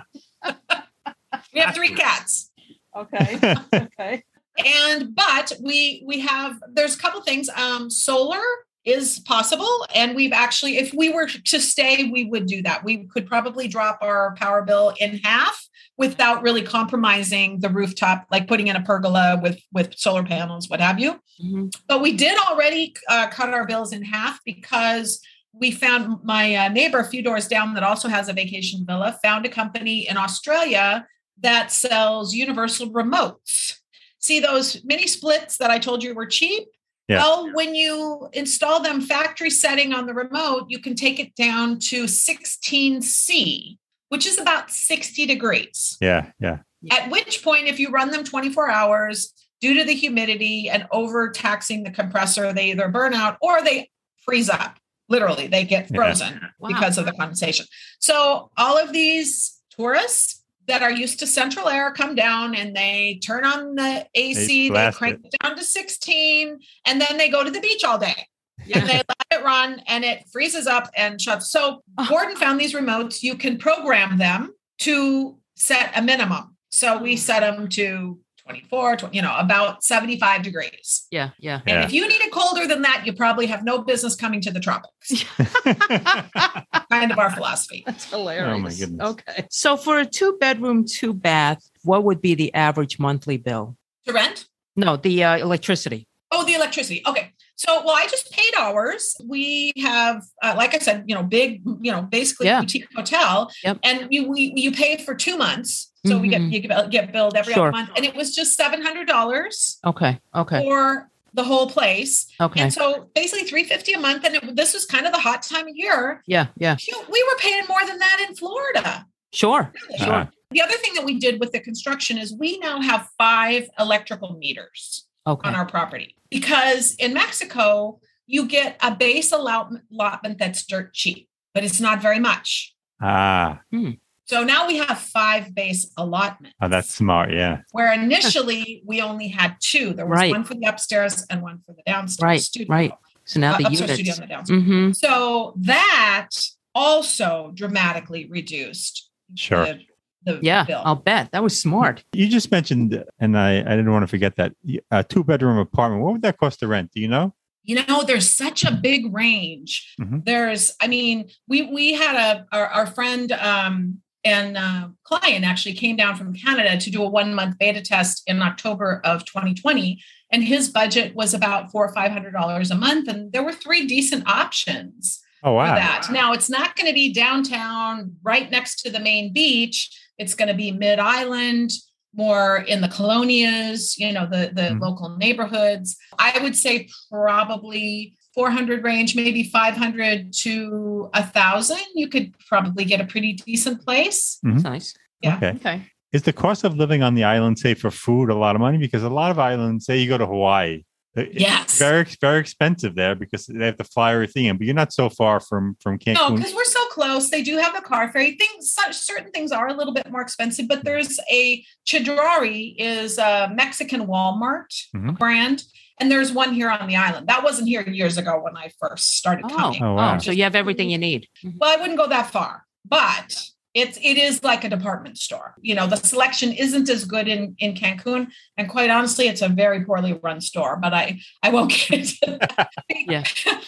we have three cats. Okay. Okay. and but we we have there's a couple things. Um, solar is possible. And we've actually, if we were to stay, we would do that. We could probably drop our power bill in half without really compromising the rooftop, like putting in a pergola with with solar panels, what have you. Mm-hmm. But we did already uh, cut our bills in half because we found my uh, neighbor a few doors down that also has a vacation villa found a company in Australia that sells universal remotes. See those mini splits that I told you were cheap? Yeah. Well, when you install them factory setting on the remote, you can take it down to 16C, which is about 60 degrees. Yeah, yeah. At which point, if you run them 24 hours, due to the humidity and overtaxing the compressor, they either burn out or they freeze up. Literally, they get frozen yeah. wow. because of the condensation. So all of these tourists that are used to central air come down and they turn on the AC, they, they crank it. it down to 16, and then they go to the beach all day. Yeah. And they let it run and it freezes up and shuts. So oh. Gordon found these remotes. You can program them to set a minimum. So we mm. set them to 24, 20, you know, about 75 degrees. Yeah, yeah. And yeah. if you need it colder than that, you probably have no business coming to the tropics. kind of our philosophy. That's hilarious. Oh my goodness. Okay. So for a two bedroom, two bath, what would be the average monthly bill? To rent? No, the uh, electricity. Oh, the electricity. Okay. So, well, I just paid ours. We have, uh, like I said, you know, big, you know, basically yeah. boutique hotel, yep. and you we, you pay for two months. So mm-hmm. we get mm-hmm. you get, get billed every sure. month, and it was just seven hundred dollars. Okay. Okay. For the whole place. Okay. And so basically three fifty a month, and it, this was kind of the hot time of year. Yeah. Yeah. We were paying more than that in Florida. Sure. Sure. Uh-huh. The other thing that we did with the construction is we now have five electrical meters okay. on our property because in Mexico, you get a base allotment that's dirt cheap, but it's not very much. Ah. Hmm. So now we have five base allotments. Oh, that's smart. Yeah. Where initially we only had two. There was right. one for the upstairs and one for the downstairs right. studio. Right. So now uh, the upstairs studio and the downstairs. Mm-hmm. So that also dramatically reduced sure. the the yeah, bill. I'll bet that was smart. You just mentioned, and I, I didn't want to forget that a two bedroom apartment. What would that cost to rent? Do you know? You know, there's such a big range. Mm-hmm. There's, I mean, we we had a our, our friend um, and uh, client actually came down from Canada to do a one month beta test in October of 2020, and his budget was about four or five hundred dollars a month, and there were three decent options. Oh wow! that now it's not going to be downtown, right next to the main beach it's going to be mid island, more in the colonias, you know, the, the mm-hmm. local neighborhoods. I would say probably 400 range, maybe 500 to a thousand. You could probably get a pretty decent place. Mm-hmm. Nice. Yeah. Okay. okay. Is the cost of living on the island, say for food, a lot of money? Because a lot of islands, say you go to Hawaii, Yes, very very expensive there because they have to fly everything in. But you're not so far from from Cancun. No, because we're so close. They do have a car ferry. Things such certain things are a little bit more expensive, but there's a Chedraui is a Mexican Walmart mm-hmm. brand. And there's one here on the island. That wasn't here years ago when I first started oh, coming. Oh, wow. so you have everything you need. Well, I wouldn't go that far, but it's it is like a department store. You know, the selection isn't as good in in Cancun, and quite honestly, it's a very poorly run store. But I I won't get into that. yeah.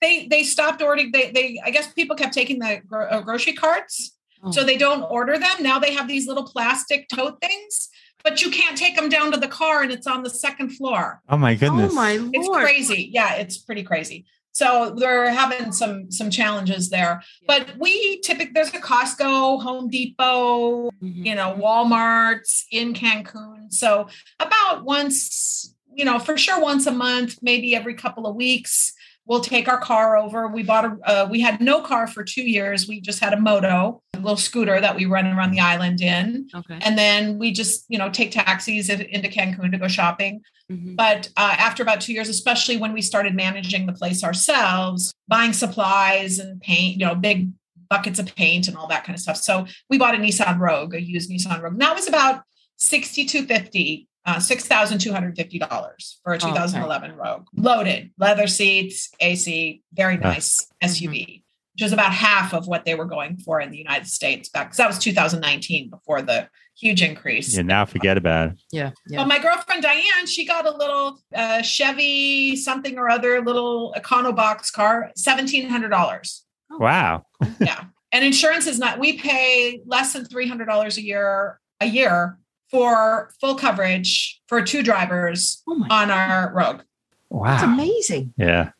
they they stopped ordering. They they I guess people kept taking the gro- uh, grocery carts, oh. so they don't order them. Now they have these little plastic tote things. But you can't take them down to the car, and it's on the second floor. Oh my goodness! Oh my lord! It's crazy. Yeah, it's pretty crazy. So they're having some some challenges there. But we typically there's a Costco, Home Depot, mm-hmm. you know, Walmart's in Cancun. So about once, you know, for sure once a month, maybe every couple of weeks, we'll take our car over. We bought a uh, we had no car for 2 years. We just had a moto, a little scooter that we run around the island in. Okay. And then we just, you know, take taxis into Cancun to go shopping. Mm-hmm. But uh, after about two years, especially when we started managing the place ourselves, buying supplies and paint, you know, big buckets of paint and all that kind of stuff. So we bought a Nissan Rogue, a used Nissan Rogue. And that was about 6250 uh, $6,250 for a 2011 okay. Rogue. Loaded, leather seats, AC, very nice SUV, mm-hmm. which was about half of what they were going for in the United States back because that was 2019 before the huge increase. Yeah, now forget about it. Yeah. yeah. But my girlfriend Diane, she got a little uh, Chevy something or other little Econobox car, $1,700. Wow. yeah. And insurance is not, we pay less than $300 a year, a year for full coverage for two drivers oh on our Rogue. Wow. That's amazing. Yeah.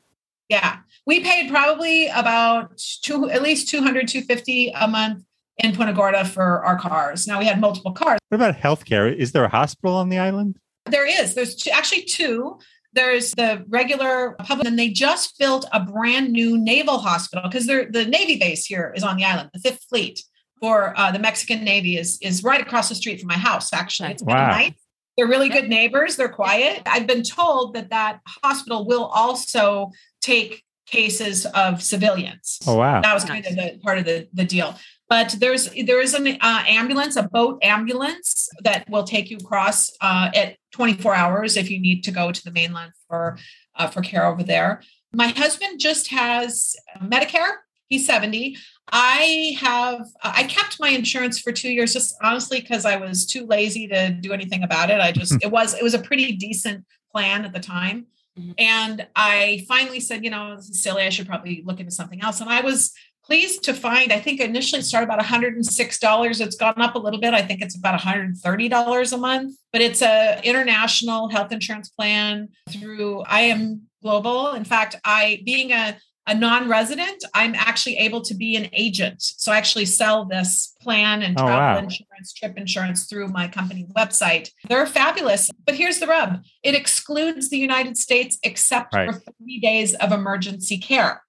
Yeah. We paid probably about two, at least 200, 250 a month in Punta Gorda for our cars. Now we had multiple cars. What about healthcare? Is there a hospital on the island? There is. There's two, actually two. There's the regular public, and they just built a brand new naval hospital because the Navy base here is on the island, the Fifth Fleet for uh, the Mexican Navy is is right across the street from my house. Actually, it's wow. nice. They're really good neighbors. They're quiet. I've been told that that hospital will also take cases of civilians. Oh wow. That was kind of the part of the, the deal. But there's there is an uh, ambulance, a boat ambulance that will take you across uh, at 24 hours if you need to go to the mainland for uh, for care over there. My husband just has Medicare. He's 70. I have I kept my insurance for two years just honestly because I was too lazy to do anything about it. I just it was it was a pretty decent plan at the time. Mm-hmm. And I finally said, you know, this is silly. I should probably look into something else. And I was pleased to find, I think initially it started about $106. It's gone up a little bit. I think it's about $130 a month, but it's a international health insurance plan through I am global. In fact, I being a a non-resident, I'm actually able to be an agent. So I actually sell this plan and oh, travel wow. insurance, trip insurance through my company website. They're fabulous. But here's the rub. It excludes the United States except right. for 30 days of emergency care.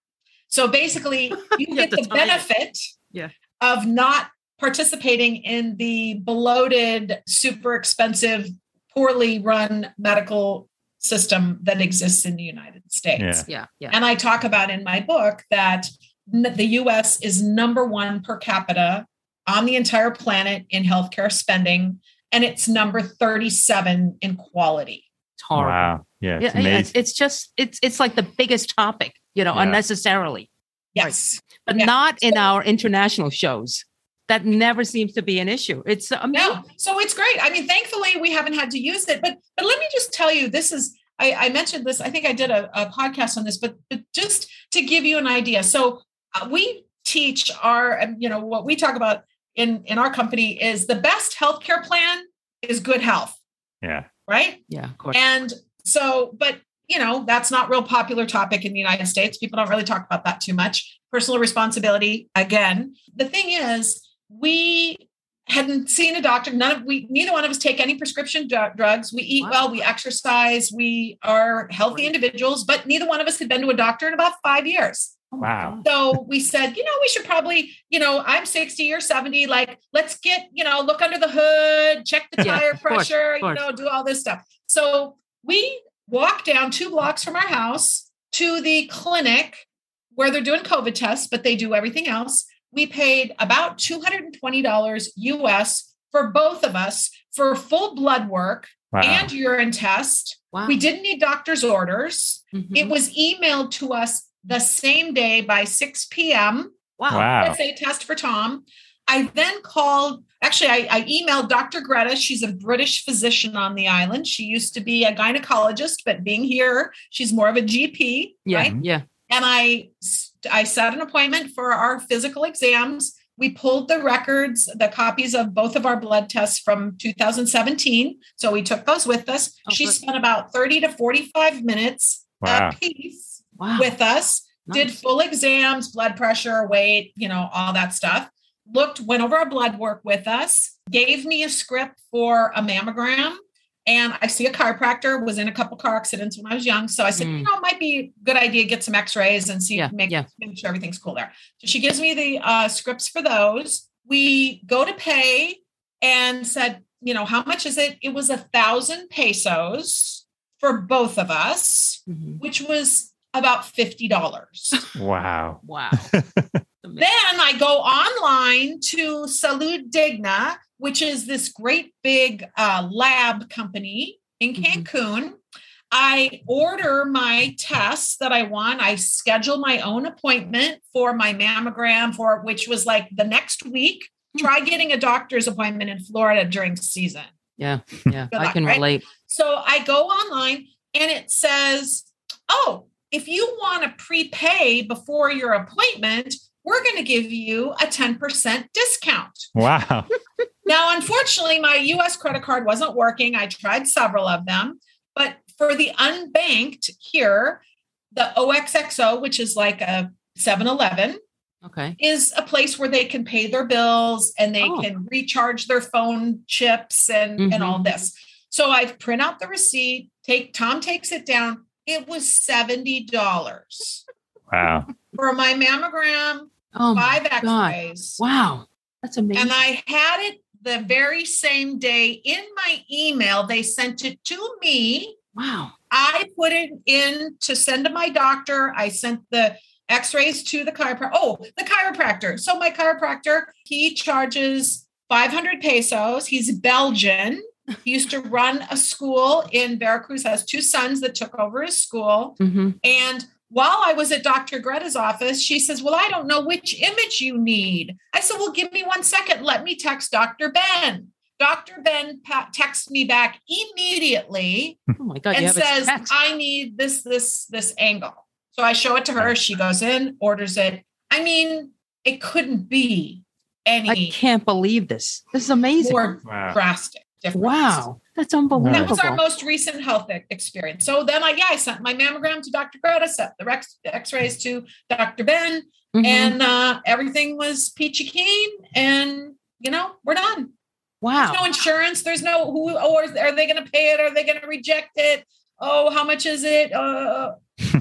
So basically, you get the benefit yeah. of not participating in the bloated, super expensive, poorly run medical system that exists in the United States. Yeah. yeah, yeah. And I talk about in my book that the US is number one per capita on the entire planet in healthcare spending, and it's number 37 in quality. It's horrible. Wow. Yeah, it's, yeah, it's, it's, just it's it's like the biggest topic, you know, yeah. unnecessarily. Yes. Right. But yeah. not in our international shows. That never seems to be an issue. It's amazing. No. So it's great. I mean, thankfully we haven't had to use it. But but let me just tell you, this is I, I mentioned this. I think I did a, a podcast on this, but but just to give you an idea. So uh, we teach our you know what we talk about in in our company is the best healthcare plan is good health. Yeah. Right. Yeah. Of course. And so, but you know, that's not real popular topic in the United States. People don't really talk about that too much. Personal responsibility. Again, the thing is, we hadn't seen a doctor. None of we, neither one of us take any prescription dr- drugs. We eat wow. well, we exercise, we are healthy individuals, but neither one of us had been to a doctor in about five years. Oh wow. So we said, you know, we should probably, you know, I'm 60 or 70, like, let's get, you know, look under the hood, check the yeah, tire pressure, course, you know, do all this stuff. So we walk down two blocks from our house to the clinic where they're doing COVID tests, but they do everything else. We paid about $220 US for both of us for full blood work wow. and urine test. Wow. We didn't need doctor's orders. Mm-hmm. It was emailed to us the same day by 6 p.m. Wow. wow. a test for Tom. I then called, actually, I, I, emailed Dr. Greta. She's a British physician on the island. She used to be a gynecologist, but being here, she's more of a GP. Yeah. Right? Yeah. And I, I set an appointment for our physical exams. We pulled the records, the copies of both of our blood tests from 2017. So we took those with us. Oh, she good. spent about 30 to 45 minutes wow. a piece wow. with us, nice. did full exams, blood pressure, weight, you know, all that stuff looked, went over our blood work with us, gave me a script for a mammogram. And I see a chiropractor, was in a couple car accidents when I was young. So I said, mm. you know, it might be a good idea to get some x-rays and see, yeah, make, yeah. make sure everything's cool there. So she gives me the uh, scripts for those. We go to pay and said, you know, how much is it? It was a thousand pesos for both of us, mm-hmm. which was about $50. Wow. Wow. Then I go online to Salud Digna, which is this great big uh, lab company in mm-hmm. Cancun. Mm-hmm. I order my tests that I want. I schedule my own appointment for my mammogram for which was like the next week. Hmm. Try getting a doctor's appointment in Florida during season. Yeah, yeah, luck, I can right? relate. So I go online and it says, "Oh, if you want to prepay before your appointment, we're going to give you a 10% discount. Wow. now, unfortunately, my US credit card wasn't working. I tried several of them, but for the unbanked here, the OXXO, which is like a 7 Eleven, okay is a place where they can pay their bills and they oh. can recharge their phone chips and mm-hmm. and all mm-hmm. this so i print out the receipt take tom takes it down it was $70 wow for my mammogram, oh five x-rays. Wow. That's amazing. And I had it the very same day in my email. They sent it to me. Wow. I put it in to send to my doctor. I sent the x-rays to the chiropractor. Oh, the chiropractor. So my chiropractor, he charges 500 pesos. He's Belgian. He used to run a school in Veracruz, has two sons that took over his school. Mm-hmm. And while I was at Dr. Greta's office, she says, Well, I don't know which image you need. I said, Well, give me one second. Let me text Dr. Ben. Dr. Ben pa- texts me back immediately oh my God, and says, I need this, this, this angle. So I show it to her. She goes in, orders it. I mean, it couldn't be any. I can't believe this. This is amazing. More wow. drastic. Difference. Wow, that's unbelievable. That was our most recent health experience. So then I, yeah, I sent my mammogram to Dr. Greta, sent the x-rays to Dr. Ben, mm-hmm. and uh, everything was peachy keen. And, you know, we're done. Wow. There's no insurance. There's no who, or are they going to pay it? Are they going to reject it? Oh, how much is it? Uh,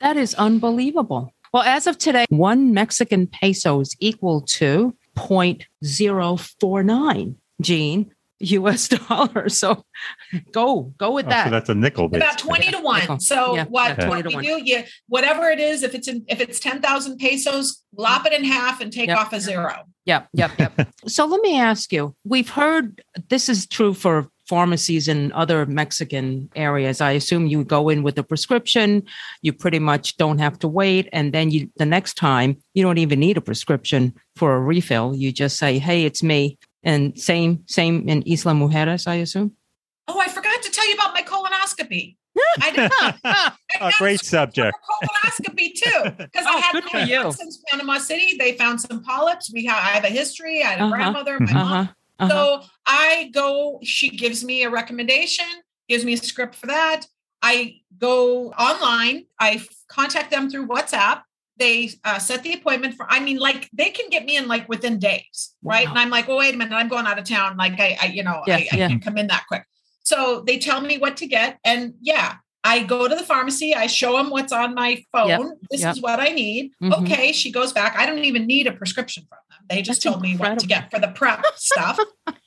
that is unbelievable. Well, as of today, one Mexican peso is equal to 0.049, Jean, US dollar. So go, go with oh, that. So that's a nickel. Basically. About 20 to one. So yeah, what, yeah. 20 to one. do, you, whatever it is, if it's in, if it's 10,000 pesos, lop it in half and take yep. off a zero. Yep. Yep. Yep. so let me ask you, we've heard this is true for pharmacies in other Mexican areas. I assume you go in with a prescription, you pretty much don't have to wait. And then you, the next time, you don't even need a prescription for a refill. You just say, Hey, it's me. And same, same in Isla Mujeres, I assume. Oh, I forgot to tell you about my colonoscopy. I did not. a great subject. Colonoscopy too, because oh, I had polyps since Panama City. They found some polyps. We have I have a history. I had a uh-huh. grandmother, my uh-huh. mom. Uh-huh. So I go, she gives me a recommendation, gives me a script for that. I go online, I contact them through WhatsApp. They uh, set the appointment for, I mean, like they can get me in like within days, right? Wow. And I'm like, oh, wait a minute, I'm going out of town. Like I, I you know, yeah, I, I yeah. can't come in that quick. So they tell me what to get. And yeah, I go to the pharmacy, I show them what's on my phone. Yep, this yep. is what I need. Mm-hmm. Okay, she goes back. I don't even need a prescription from them. They just That's told incredible. me what to get for the prep stuff,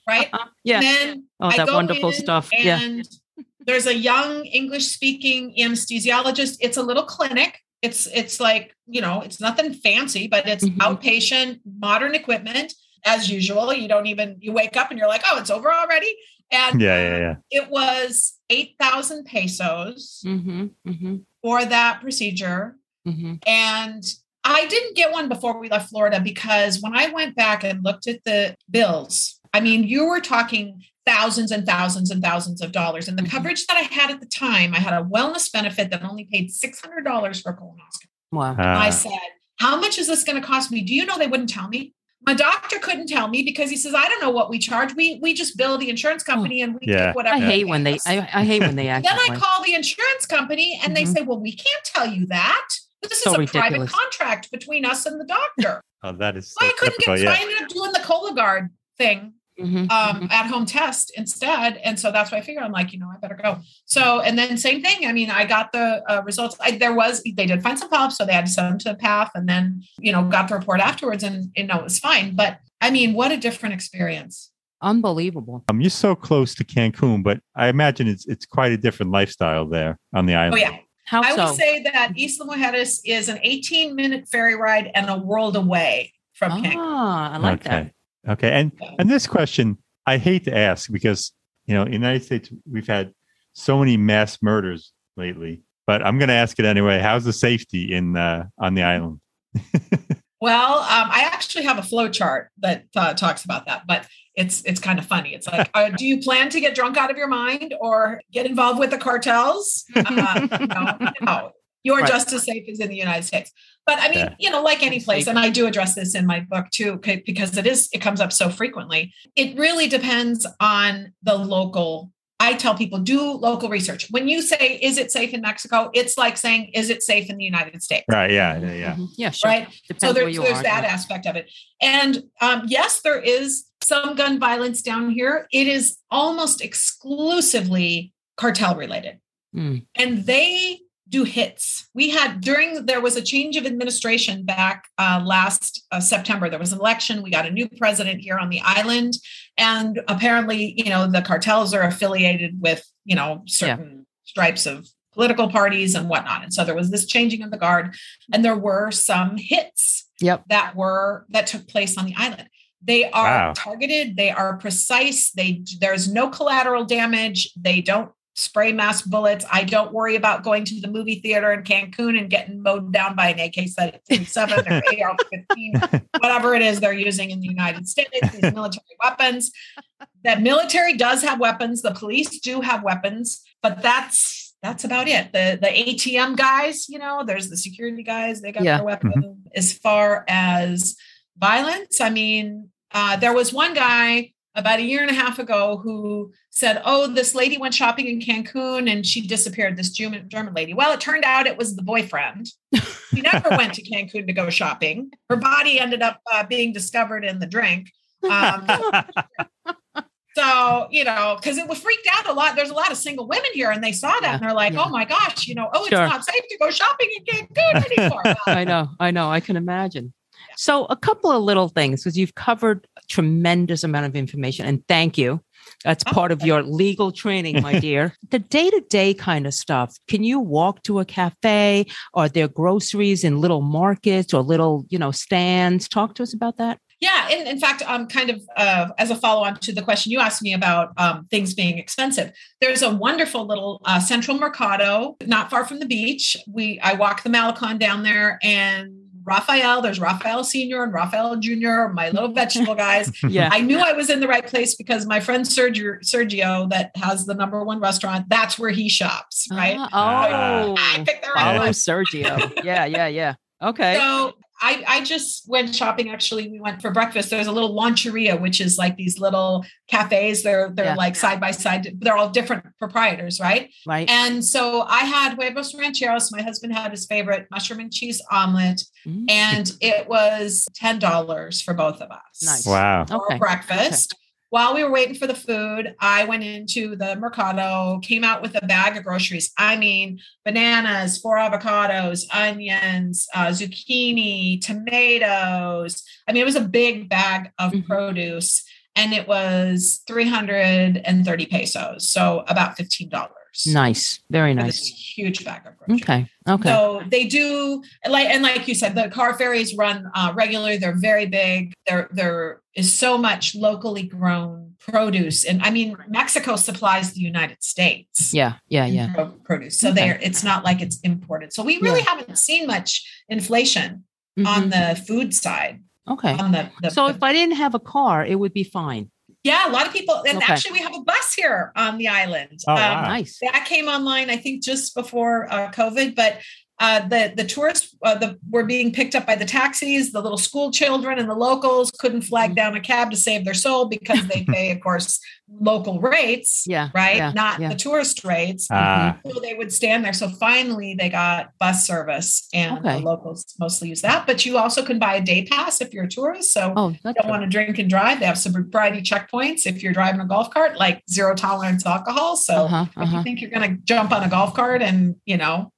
right? Uh-huh. Yeah. And then oh, I that wonderful stuff. And yeah. there's a young English speaking anesthesiologist. It's a little clinic. It's it's like, you know, it's nothing fancy, but it's mm-hmm. outpatient, modern equipment as usual. You don't even you wake up and you're like, oh, it's over already. And yeah, yeah, yeah. It was eight thousand pesos mm-hmm, mm-hmm. for that procedure, mm-hmm. and I didn't get one before we left Florida because when I went back and looked at the bills, I mean, you were talking thousands and thousands and thousands of dollars. And the mm-hmm. coverage that I had at the time, I had a wellness benefit that only paid six hundred dollars for a colonoscopy. Wow! I said, "How much is this going to cost me?" Do you know they wouldn't tell me? my doctor couldn't tell me because he says I don't know what we charge. We we just bill the insurance oh, company and we yeah. take whatever. I hate when they I, I, hate when they act. then I call the insurance company and mm-hmm. they say, "Well, we can't tell you that. This so is a ridiculous. private contract between us and the doctor." oh, that is. So I couldn't get. Yeah. So I ended up doing the Cologuard thing mm-hmm, um, mm-hmm. at home test instead. And so that's why I figured I'm like, you know, I better go. So, and then same thing. I mean, I got the uh, results. I, there was, they did find some polyps, so they had to send them to the path and then, you know, got the report afterwards and, you know, it was fine. But I mean, what a different experience. Unbelievable. Um, you're so close to Cancun, but I imagine it's it's quite a different lifestyle there on the island. Oh yeah. How I so? would say that Isla Mujeres is an 18 minute ferry ride and a world away from ah, Cancun. I like okay. that. Okay. And and this question I hate to ask because you know, in the United States we've had so many mass murders lately, but I'm going to ask it anyway. How's the safety in uh, on the island? well, um, I actually have a flow chart that uh, talks about that, but it's it's kind of funny. It's like, uh, do you plan to get drunk out of your mind or get involved with the cartels? Uh, no, no, you're right. just as safe as in the United States. But I mean, yeah. you know, like any place, and I do address this in my book too, because it is, it comes up so frequently. It really depends on the local. I tell people do local research. When you say, is it safe in Mexico? It's like saying, is it safe in the United States? Right. Yeah. Yeah. Yeah. Mm-hmm. yeah sure. Right. Depends so there's, there's are, that yeah. aspect of it. And um, yes, there is some gun violence down here. It is almost exclusively cartel related. Mm. And they do hits. We had during there was a change of administration back uh, last uh, September. There was an election. We got a new president here on the island, and apparently, you know, the cartels are affiliated with you know certain stripes of political parties and whatnot. And so there was this changing of the guard, and there were some hits yep. that were that took place on the island. They are wow. targeted, they are precise, they there's no collateral damage, they don't spray mask bullets. I don't worry about going to the movie theater in Cancun and getting mowed down by an AK-47 or AR-15, whatever it is they're using in the United States, these military weapons. That military does have weapons, the police do have weapons, but that's that's about it. The the ATM guys, you know, there's the security guys, they got yeah. their weapons. Mm-hmm. As far as violence, I mean, uh, there was one guy about a year and a half ago who said, Oh, this lady went shopping in Cancun and she disappeared, this German, German lady. Well, it turned out it was the boyfriend. She never went to Cancun to go shopping. Her body ended up uh, being discovered in the drink. Um, so, you know, because it was freaked out a lot. There's a lot of single women here and they saw that yeah, and they're like, yeah. oh my gosh, you know, oh, sure. it's not safe to go shopping in Cancun anymore. I know, I know, I can imagine. So, a couple of little things because you've covered a tremendous amount of information, and thank you. That's part of your legal training, my dear. the day to day kind of stuff. Can you walk to a cafe? Are there groceries in little markets or little, you know, stands? Talk to us about that. Yeah, and in fact, um, kind of uh, as a follow on to the question you asked me about um, things being expensive, there's a wonderful little uh, central mercado not far from the beach. We I walk the Malecon down there, and Raphael, there's Raphael Senior and Raphael Junior, my little vegetable guys. yeah. I knew I was in the right place because my friend Sergio, Sergio, that has the number one restaurant, that's where he shops, right? Uh, oh, I picked the right Sergio. yeah, yeah, yeah. Okay. So I, I just went shopping. Actually, we went for breakfast. There's a little loncheria, which is like these little cafes. They're they're yeah. like side by side. They're all different proprietors, right? Right. And so I had huevos rancheros. My husband had his favorite mushroom and cheese omelet, mm-hmm. and it was ten dollars for both of us. Nice. Wow. For okay. breakfast. Okay while we were waiting for the food, I went into the Mercado, came out with a bag of groceries. I mean, bananas, four avocados, onions, uh, zucchini, tomatoes. I mean, it was a big bag of mm-hmm. produce and it was 330 pesos. So about $15. Nice. Very nice. huge bag of groceries. Okay. Okay. So they do like and like you said, the car ferries run uh, regularly. They're very big. There there is so much locally grown produce, and I mean Mexico supplies the United States. Yeah. Yeah. Yeah. Produce. So okay. there, it's not like it's imported. So we really yeah. haven't seen much inflation mm-hmm. on the food side. Okay. The, the, so if I didn't have a car, it would be fine. Yeah, a lot of people, and okay. actually, we have a bus here on the island. Oh, um, wow. nice. That came online, I think, just before uh, COVID. But uh, the the tourists uh, the, were being picked up by the taxis. The little school children and the locals couldn't flag mm-hmm. down a cab to save their soul because they pay, of course, local rates. Yeah, right, yeah, not yeah. the tourist rates. Uh. So they would stand there. So finally, they got bus service, and okay. the locals mostly use that. But you also can buy a day pass if you're a tourist. So oh, you don't true. want to drink and drive. They have sobriety checkpoints if you're driving a golf cart, like zero tolerance alcohol. So uh-huh, if uh-huh. you think you're going to jump on a golf cart and you know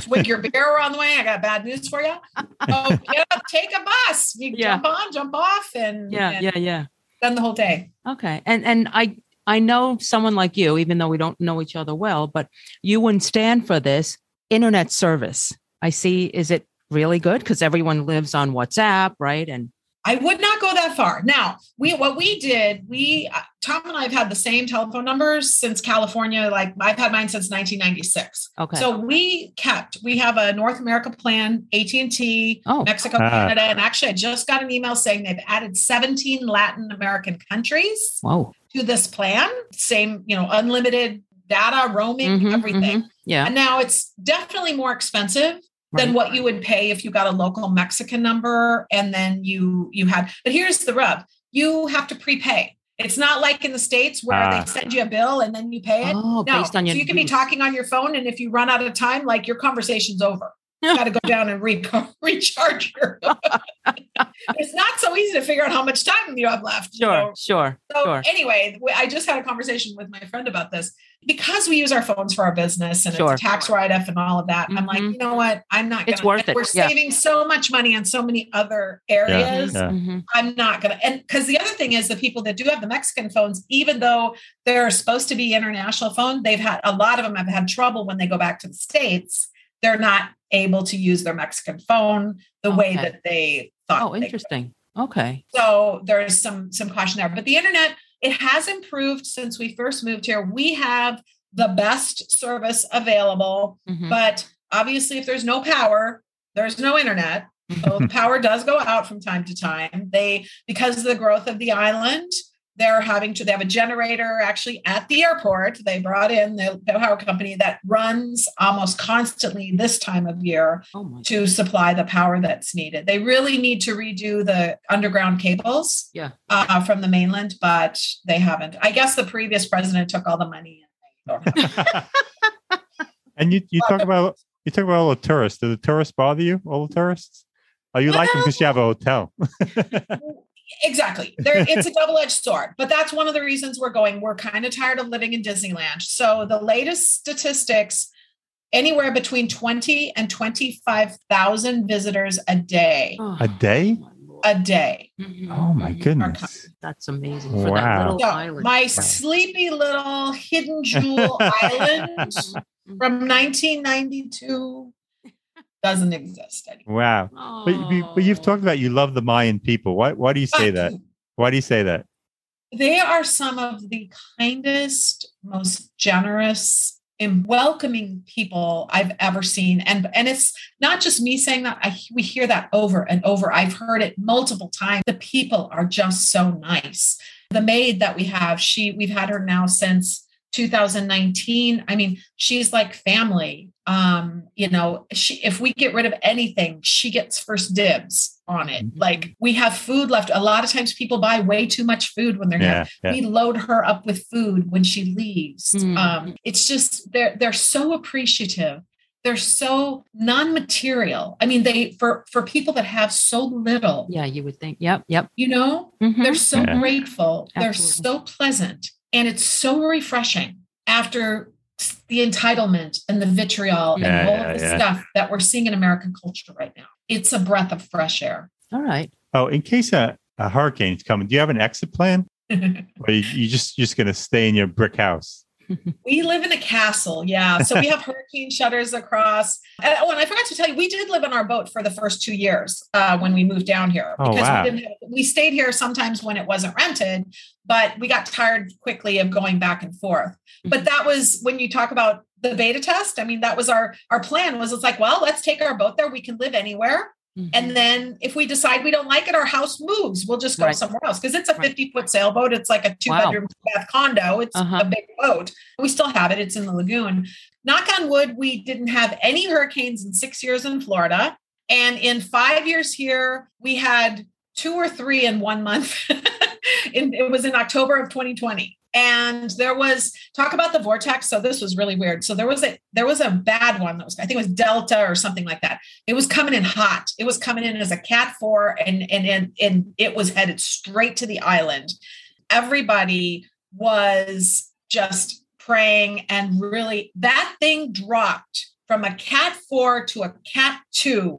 swig your beer on the way. I got bad news for you. Oh, yeah, take a bus. You yeah. jump on, jump off, and yeah, and yeah, yeah. Spend the whole day. Okay, and and I I know someone like you, even though we don't know each other well, but you wouldn't stand for this internet service. I see. Is it really good? Because everyone lives on WhatsApp, right? And I would not go that far. Now, we what we did, we uh, Tom and I have had the same telephone numbers since California. Like I've had mine since 1996. Okay. So we kept. We have a North America plan, AT and T, oh. Mexico, uh. Canada, and actually, I just got an email saying they've added 17 Latin American countries Whoa. to this plan. Same, you know, unlimited data, roaming, mm-hmm, everything. Mm-hmm. Yeah. And now it's definitely more expensive than what you would pay if you got a local Mexican number and then you you had but here's the rub you have to prepay it's not like in the states where uh, they ah. send you a bill and then you pay it oh, no based on your so you can be talking on your phone and if you run out of time like your conversation's over You got to go down and re- recharge your. it's not so easy to figure out how much time you have left. Sure, you know? sure. So sure. anyway, I just had a conversation with my friend about this because we use our phones for our business and sure. it's tax write-off and all of that. Mm-hmm. I'm like, mm-hmm. you know what? I'm not. Gonna, it's worth it. We're yeah. saving so much money on so many other areas. Yeah. Yeah. Mm-hmm. I'm not gonna. And because the other thing is, the people that do have the Mexican phones, even though they're supposed to be international phone, they've had a lot of them have had trouble when they go back to the states. They're not able to use their Mexican phone the okay. way that they thought. Oh, interesting. Okay. So there's some some caution there, but the internet it has improved since we first moved here. We have the best service available, mm-hmm. but obviously, if there's no power, there's no internet. So the power does go out from time to time. They, because of the growth of the island, they're having to they have a generator actually at the airport. They brought in the, power company that runs almost constantly this time of year oh to supply the power that's needed. They really need to redo the underground cables yeah. uh, from the mainland but they haven't. I guess the previous president took all the money and you, you talk about you talk about all the tourists. Do the tourists bother you all the tourists? Are you well, like them because you have a hotel Exactly. There, it's a double-edged sword, but that's one of the reasons we're going. We're kind of tired of living in Disneyland. So the latest statistics, anywhere between 20 and 25,000 visitors a day. Oh, a day? A day. Mm-hmm. Oh my goodness. That's amazing for wow. that little so island. My wow. sleepy little hidden jewel island mm-hmm. from 1992 doesn't exist anymore. Wow. But, but you've talked about you love the Mayan people. Why, why do you say that? Why do you say that? They are some of the kindest, most generous, and welcoming people I've ever seen. And, and it's not just me saying that, I, we hear that over and over. I've heard it multiple times. The people are just so nice. The maid that we have, she we've had her now since 2019. I mean, she's like family um you know she if we get rid of anything she gets first dibs on it mm-hmm. like we have food left a lot of times people buy way too much food when they're yeah, yeah. we load her up with food when she leaves mm-hmm. um it's just they're they're so appreciative they're so non-material i mean they for for people that have so little yeah you would think yep yep you know mm-hmm. they're so yeah. grateful Absolutely. they're so pleasant and it's so refreshing after the entitlement and the vitriol yeah, and all yeah, of the yeah. stuff that we're seeing in American culture right now. It's a breath of fresh air. All right. Oh, in case a, a hurricane is coming, do you have an exit plan? or you, you just just going to stay in your brick house? we live in a castle, yeah. So we have hurricane shutters across. And, oh, and I forgot to tell you, we did live on our boat for the first two years uh, when we moved down here oh, because wow. we didn't. Have, we stayed here sometimes when it wasn't rented, but we got tired quickly of going back and forth. Mm-hmm. But that was when you talk about the beta test. I mean, that was our our plan. Was it's like, well, let's take our boat there. We can live anywhere. Mm-hmm. And then if we decide we don't like it, our house moves. We'll just go right. somewhere else because it's a 50 foot sailboat. It's like a two wow. bedroom bath condo. It's uh-huh. a big boat. We still have it. It's in the lagoon. Knock on wood, we didn't have any hurricanes in six years in Florida. And in five years here, we had two or three in one month. in, it was in October of 2020 and there was talk about the vortex. So this was really weird. So there was a there was a bad one that was i think it was delta or something like that. It was coming in hot. It was coming in as a cat 4 and and and, and it was headed straight to the island. Everybody was just praying and really that thing dropped from a cat 4 to a cat 2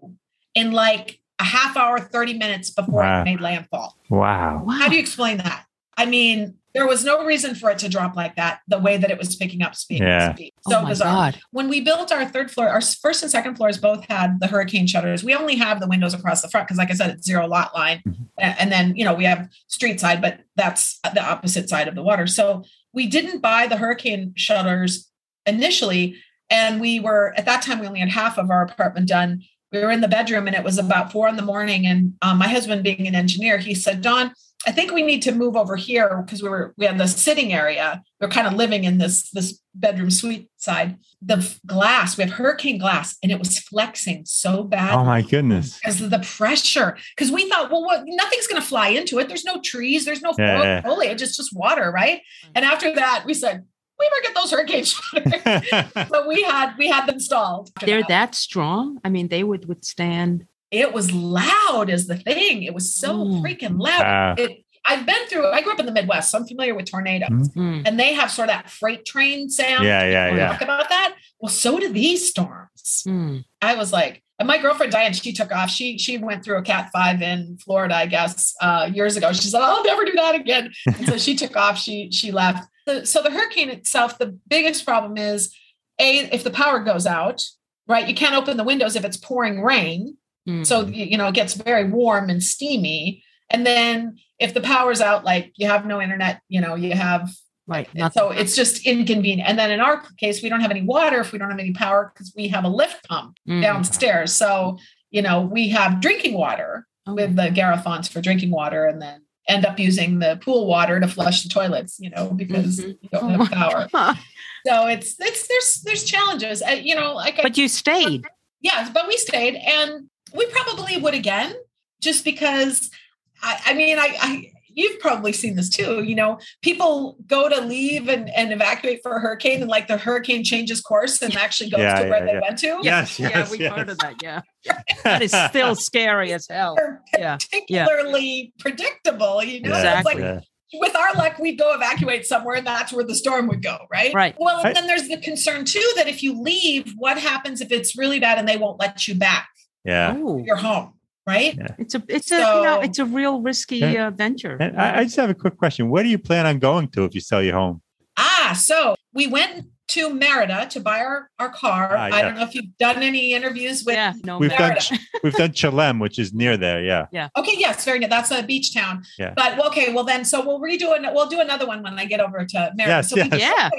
in like a half hour 30 minutes before wow. it made landfall. Wow. How do you explain that? I mean, there was no reason for it to drop like that the way that it was picking up speed. Yeah. speed. So oh bizarre. God. When we built our third floor, our first and second floors both had the hurricane shutters. We only have the windows across the front because, like I said, it's zero lot line. Mm-hmm. And then, you know, we have street side, but that's the opposite side of the water. So we didn't buy the hurricane shutters initially. And we were, at that time, we only had half of our apartment done. We were in the bedroom and it was about four in the morning. And um, my husband, being an engineer, he said, Dawn, I think we need to move over here because we were we had the sitting area. We are kind of living in this this bedroom suite side. The glass, we have hurricane glass, and it was flexing so bad. Oh my goodness! Because of the pressure. Because we thought, well, what? Nothing's going to fly into it. There's no trees. There's no yeah, foliage. It's just water, right? Mm. And after that, we said, we better get those hurricane shutters. so we had we had them installed. They're that. that strong. I mean, they would withstand. It was loud, is the thing. It was so mm. freaking loud. Uh, it, I've been through. I grew up in the Midwest, so I'm familiar with tornadoes, mm-hmm. and they have sort of that freight train sound. Yeah, yeah, yeah. Talk about that. Well, so do these storms. Mm. I was like, and my girlfriend Diane, she took off. She she went through a Cat Five in Florida, I guess, uh, years ago. She said, "I'll never do that again." And so she took off. She she left. So the hurricane itself, the biggest problem is a if the power goes out, right? You can't open the windows if it's pouring rain. Mm. So you know it gets very warm and steamy. And then if the power's out, like you have no internet, you know, you have right. So it's just inconvenient. And then in our case, we don't have any water if we don't have any power because we have a lift pump mm. downstairs. So, you know, we have drinking water oh. with the garrafones for drinking water and then end up using the pool water to flush the toilets, you know, because mm-hmm. you don't oh have power. So it's it's there's there's challenges, uh, you know. Like, but I, you stayed. Yes, but we stayed, and we probably would again, just because I, I mean, I, I you've probably seen this too. You know, people go to leave and, and evacuate for a hurricane, and like the hurricane changes course and actually goes yeah, to where yeah, they went to. Yes, yes, yeah, we yes. heard of that. Yeah, that is still scary as hell. Yeah, particularly predictable. You know, exactly. it's like with our luck, we'd go evacuate somewhere and that's where the storm would go, right? Right. Well, and then there's the concern too that if you leave, what happens if it's really bad and they won't let you back? Yeah. Your home right? Yeah. It's a it's so, a you know, it's a real risky uh, venture. I, I, just have a quick question. Where do you plan on going to if you sell your home? Ah, so we went to Merida to buy our, our car. Ah, yeah. I don't know if you've done any interviews with yeah, no, we've Merida. done we've done Chelem, which is near there. Yeah. Yeah. Okay. Yes. Very good. That's a beach town. Yeah. But okay. Well, then, so we'll redo it. We'll do another one when I get over to Merida. Yes, so yes. yeah.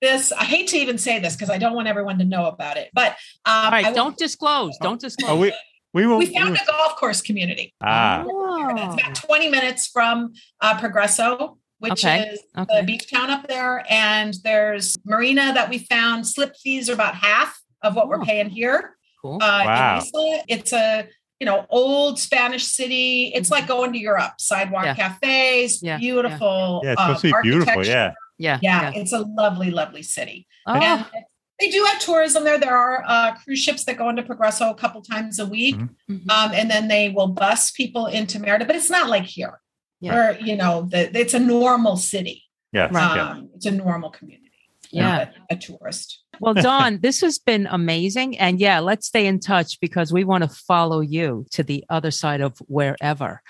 This I hate to even say this because I don't want everyone to know about it. But um, all right, don't disclose. Don't disclose. Oh, we, we, will, we found we a golf course community. Ah. Oh. It's about 20 minutes from uh, Progreso, which okay. is okay. the beach town up there. And there's marina that we found. Slip fees are about half of what oh. we're paying here. Cool. Uh, wow. It's a you know old Spanish city. It's like going to Europe. Sidewalk yeah. cafes, yeah. beautiful. Yeah, it's supposed to be beautiful. Yeah. Yeah. Yeah. It's a lovely, lovely city. Oh. And they do have tourism there. There are uh, cruise ships that go into Progreso a couple times a week, mm-hmm. mm-hmm. um, and then they will bus people into Merida. But it's not like here, yeah. where you know the, it's a normal city. Yeah, um, yeah. it's a normal community. Yeah, a, a tourist. Well, Dawn, this has been amazing. And yeah, let's stay in touch because we want to follow you to the other side of wherever.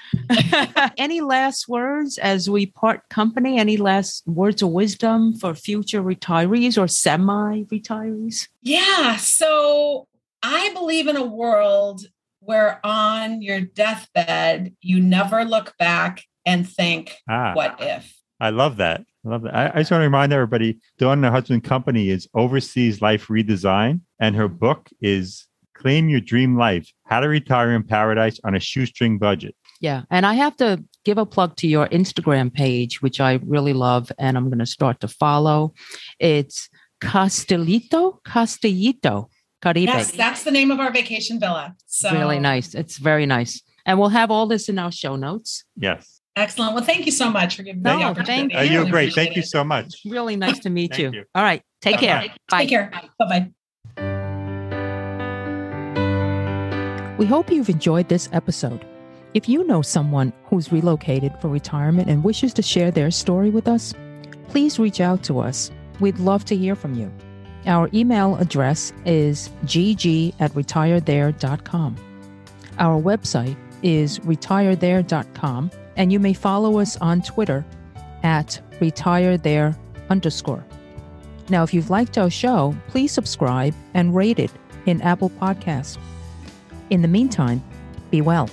Any last words as we part company? Any last words of wisdom for future retirees or semi retirees? Yeah. So I believe in a world where on your deathbed, you never look back and think, ah, what if? I love that. I love that. I, I just want to remind everybody Dawn and her husband company is Overseas Life Redesign, and her book is Claim Your Dream Life How to Retire in Paradise on a Shoestring Budget. Yeah. And I have to give a plug to your Instagram page, which I really love, and I'm going to start to follow. It's Castellito, Castellito, Caribe. Yes, that's the name of our vacation villa. So really nice. It's very nice. And we'll have all this in our show notes. Yes. Excellent. Well, thank you so much for giving me no, the opportunity. Thank you. Uh, you're great. Thank you so much. Really nice to meet you. you. All right. Take Bye-bye. care. Bye. Take care. Bye bye. We hope you've enjoyed this episode. If you know someone who's relocated for retirement and wishes to share their story with us, please reach out to us. We'd love to hear from you. Our email address is gg at retirethere.com. Our website is retirethere.com and you may follow us on Twitter at retire there underscore. Now, if you've liked our show, please subscribe and rate it in Apple Podcasts. In the meantime, be well.